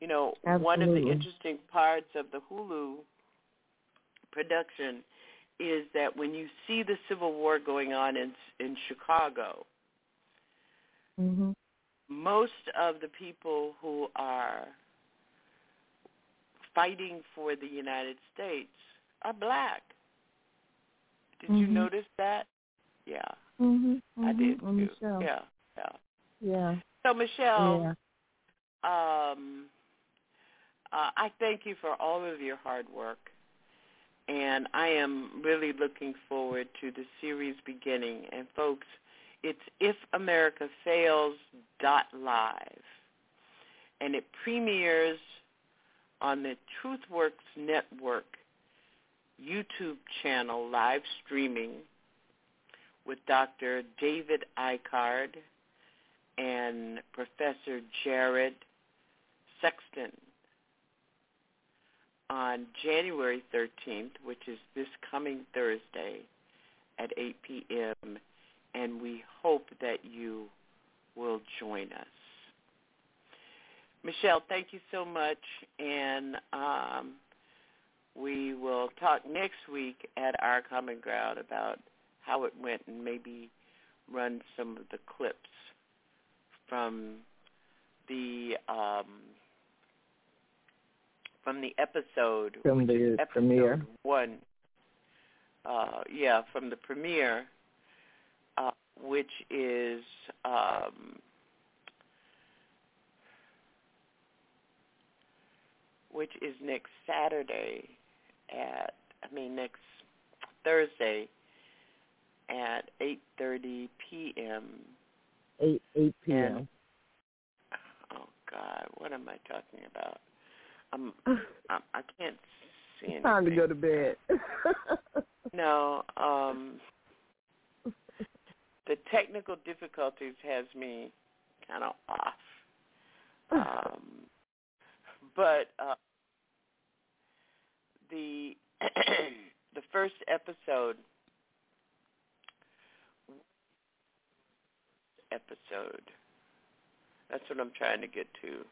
You know, Absolutely. one of the interesting parts of the Hulu production is that when you see the Civil War going on in in Chicago, mm-hmm. most of the people who are fighting for the United States are black. Did mm-hmm. you notice that? Yeah. Mhm. I did mm-hmm. too. Michelle. Yeah. Yeah. Yeah. So Michelle, yeah. um, uh, I thank you for all of your hard work and I am really looking forward to the series beginning. And folks, it's ifamericafails.live, and it premieres on the TruthWorks Network YouTube channel live streaming with Dr. David Ikard and Professor Jared Sexton on January 13th, which is this coming Thursday at 8 p.m., and we hope that you will join us. Michelle, thank you so much, and um, we will talk next week at our common ground about how it went and maybe run some of the clips from the um, from the episode from the episode premiere one. Uh, yeah, from the premiere, uh, which is um, which is next Saturday at I mean next Thursday at 8:30 p.m. 8 8 p.m. And, oh God, what am I talking about? I'm, I'm I can't see anything. Time to go to bed. no, um, the technical difficulties has me kind of off. Um, but uh, the the first episode. Episode. That's what I'm trying to get to.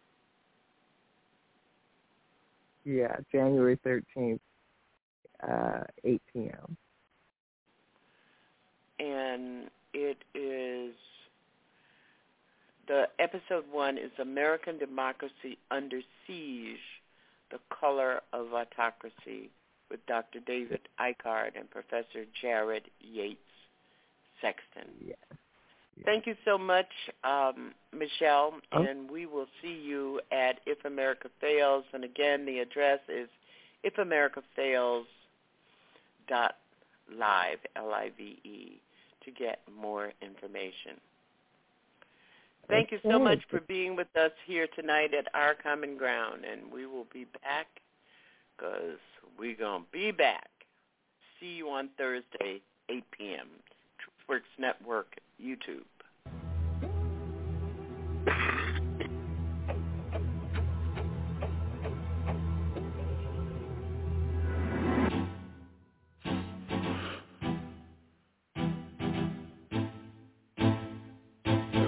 Yeah, January 13th, uh, 8 p.m. And it is the episode one is American Democracy Under Siege, The Color of Autocracy with Dr. David Ikard and Professor Jared Yates Sexton. Yes. Thank you so much, um, Michelle, Oh. and we will see you at If America Fails. And again, the address is ifamericafails.live, L-I-V-E, to get more information. Thank you so much for being with us here tonight at Our Common Ground, and we will be back because we're going to be back. See you on Thursday, 8 p.m. TruthWorks Network, YouTube.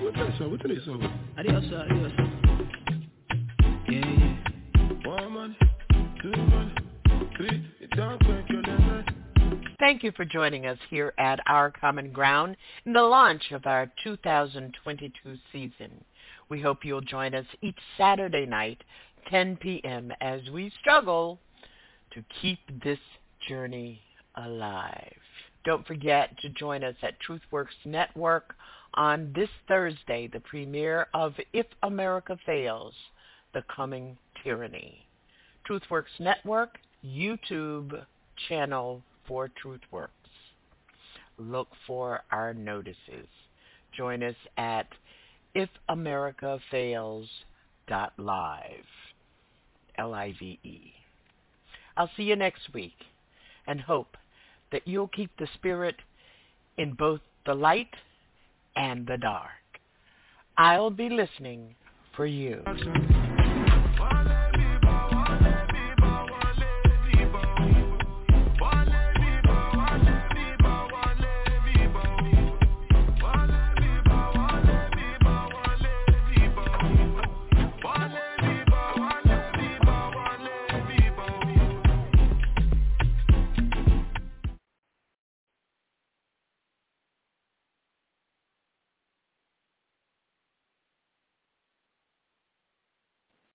What's that song? What's that song? Adios, adios. Thank you for joining us here at Our Common Ground in the launch of our 2022 season. We hope you'll join us each Saturday night, 10 p.m., as we struggle to keep this journey alive. Don't forget to join us at TruthWorks Network on this Thursday, the premiere of If America Fails, The Coming Tyranny. TruthWorks Network, YouTube channel for TruthWorks. Look for our notices. Join us at ifamericafails.live. L-I-V-E. I'll see you next week and hope that you'll keep the spirit in both the light and the dark. I'll be listening for you.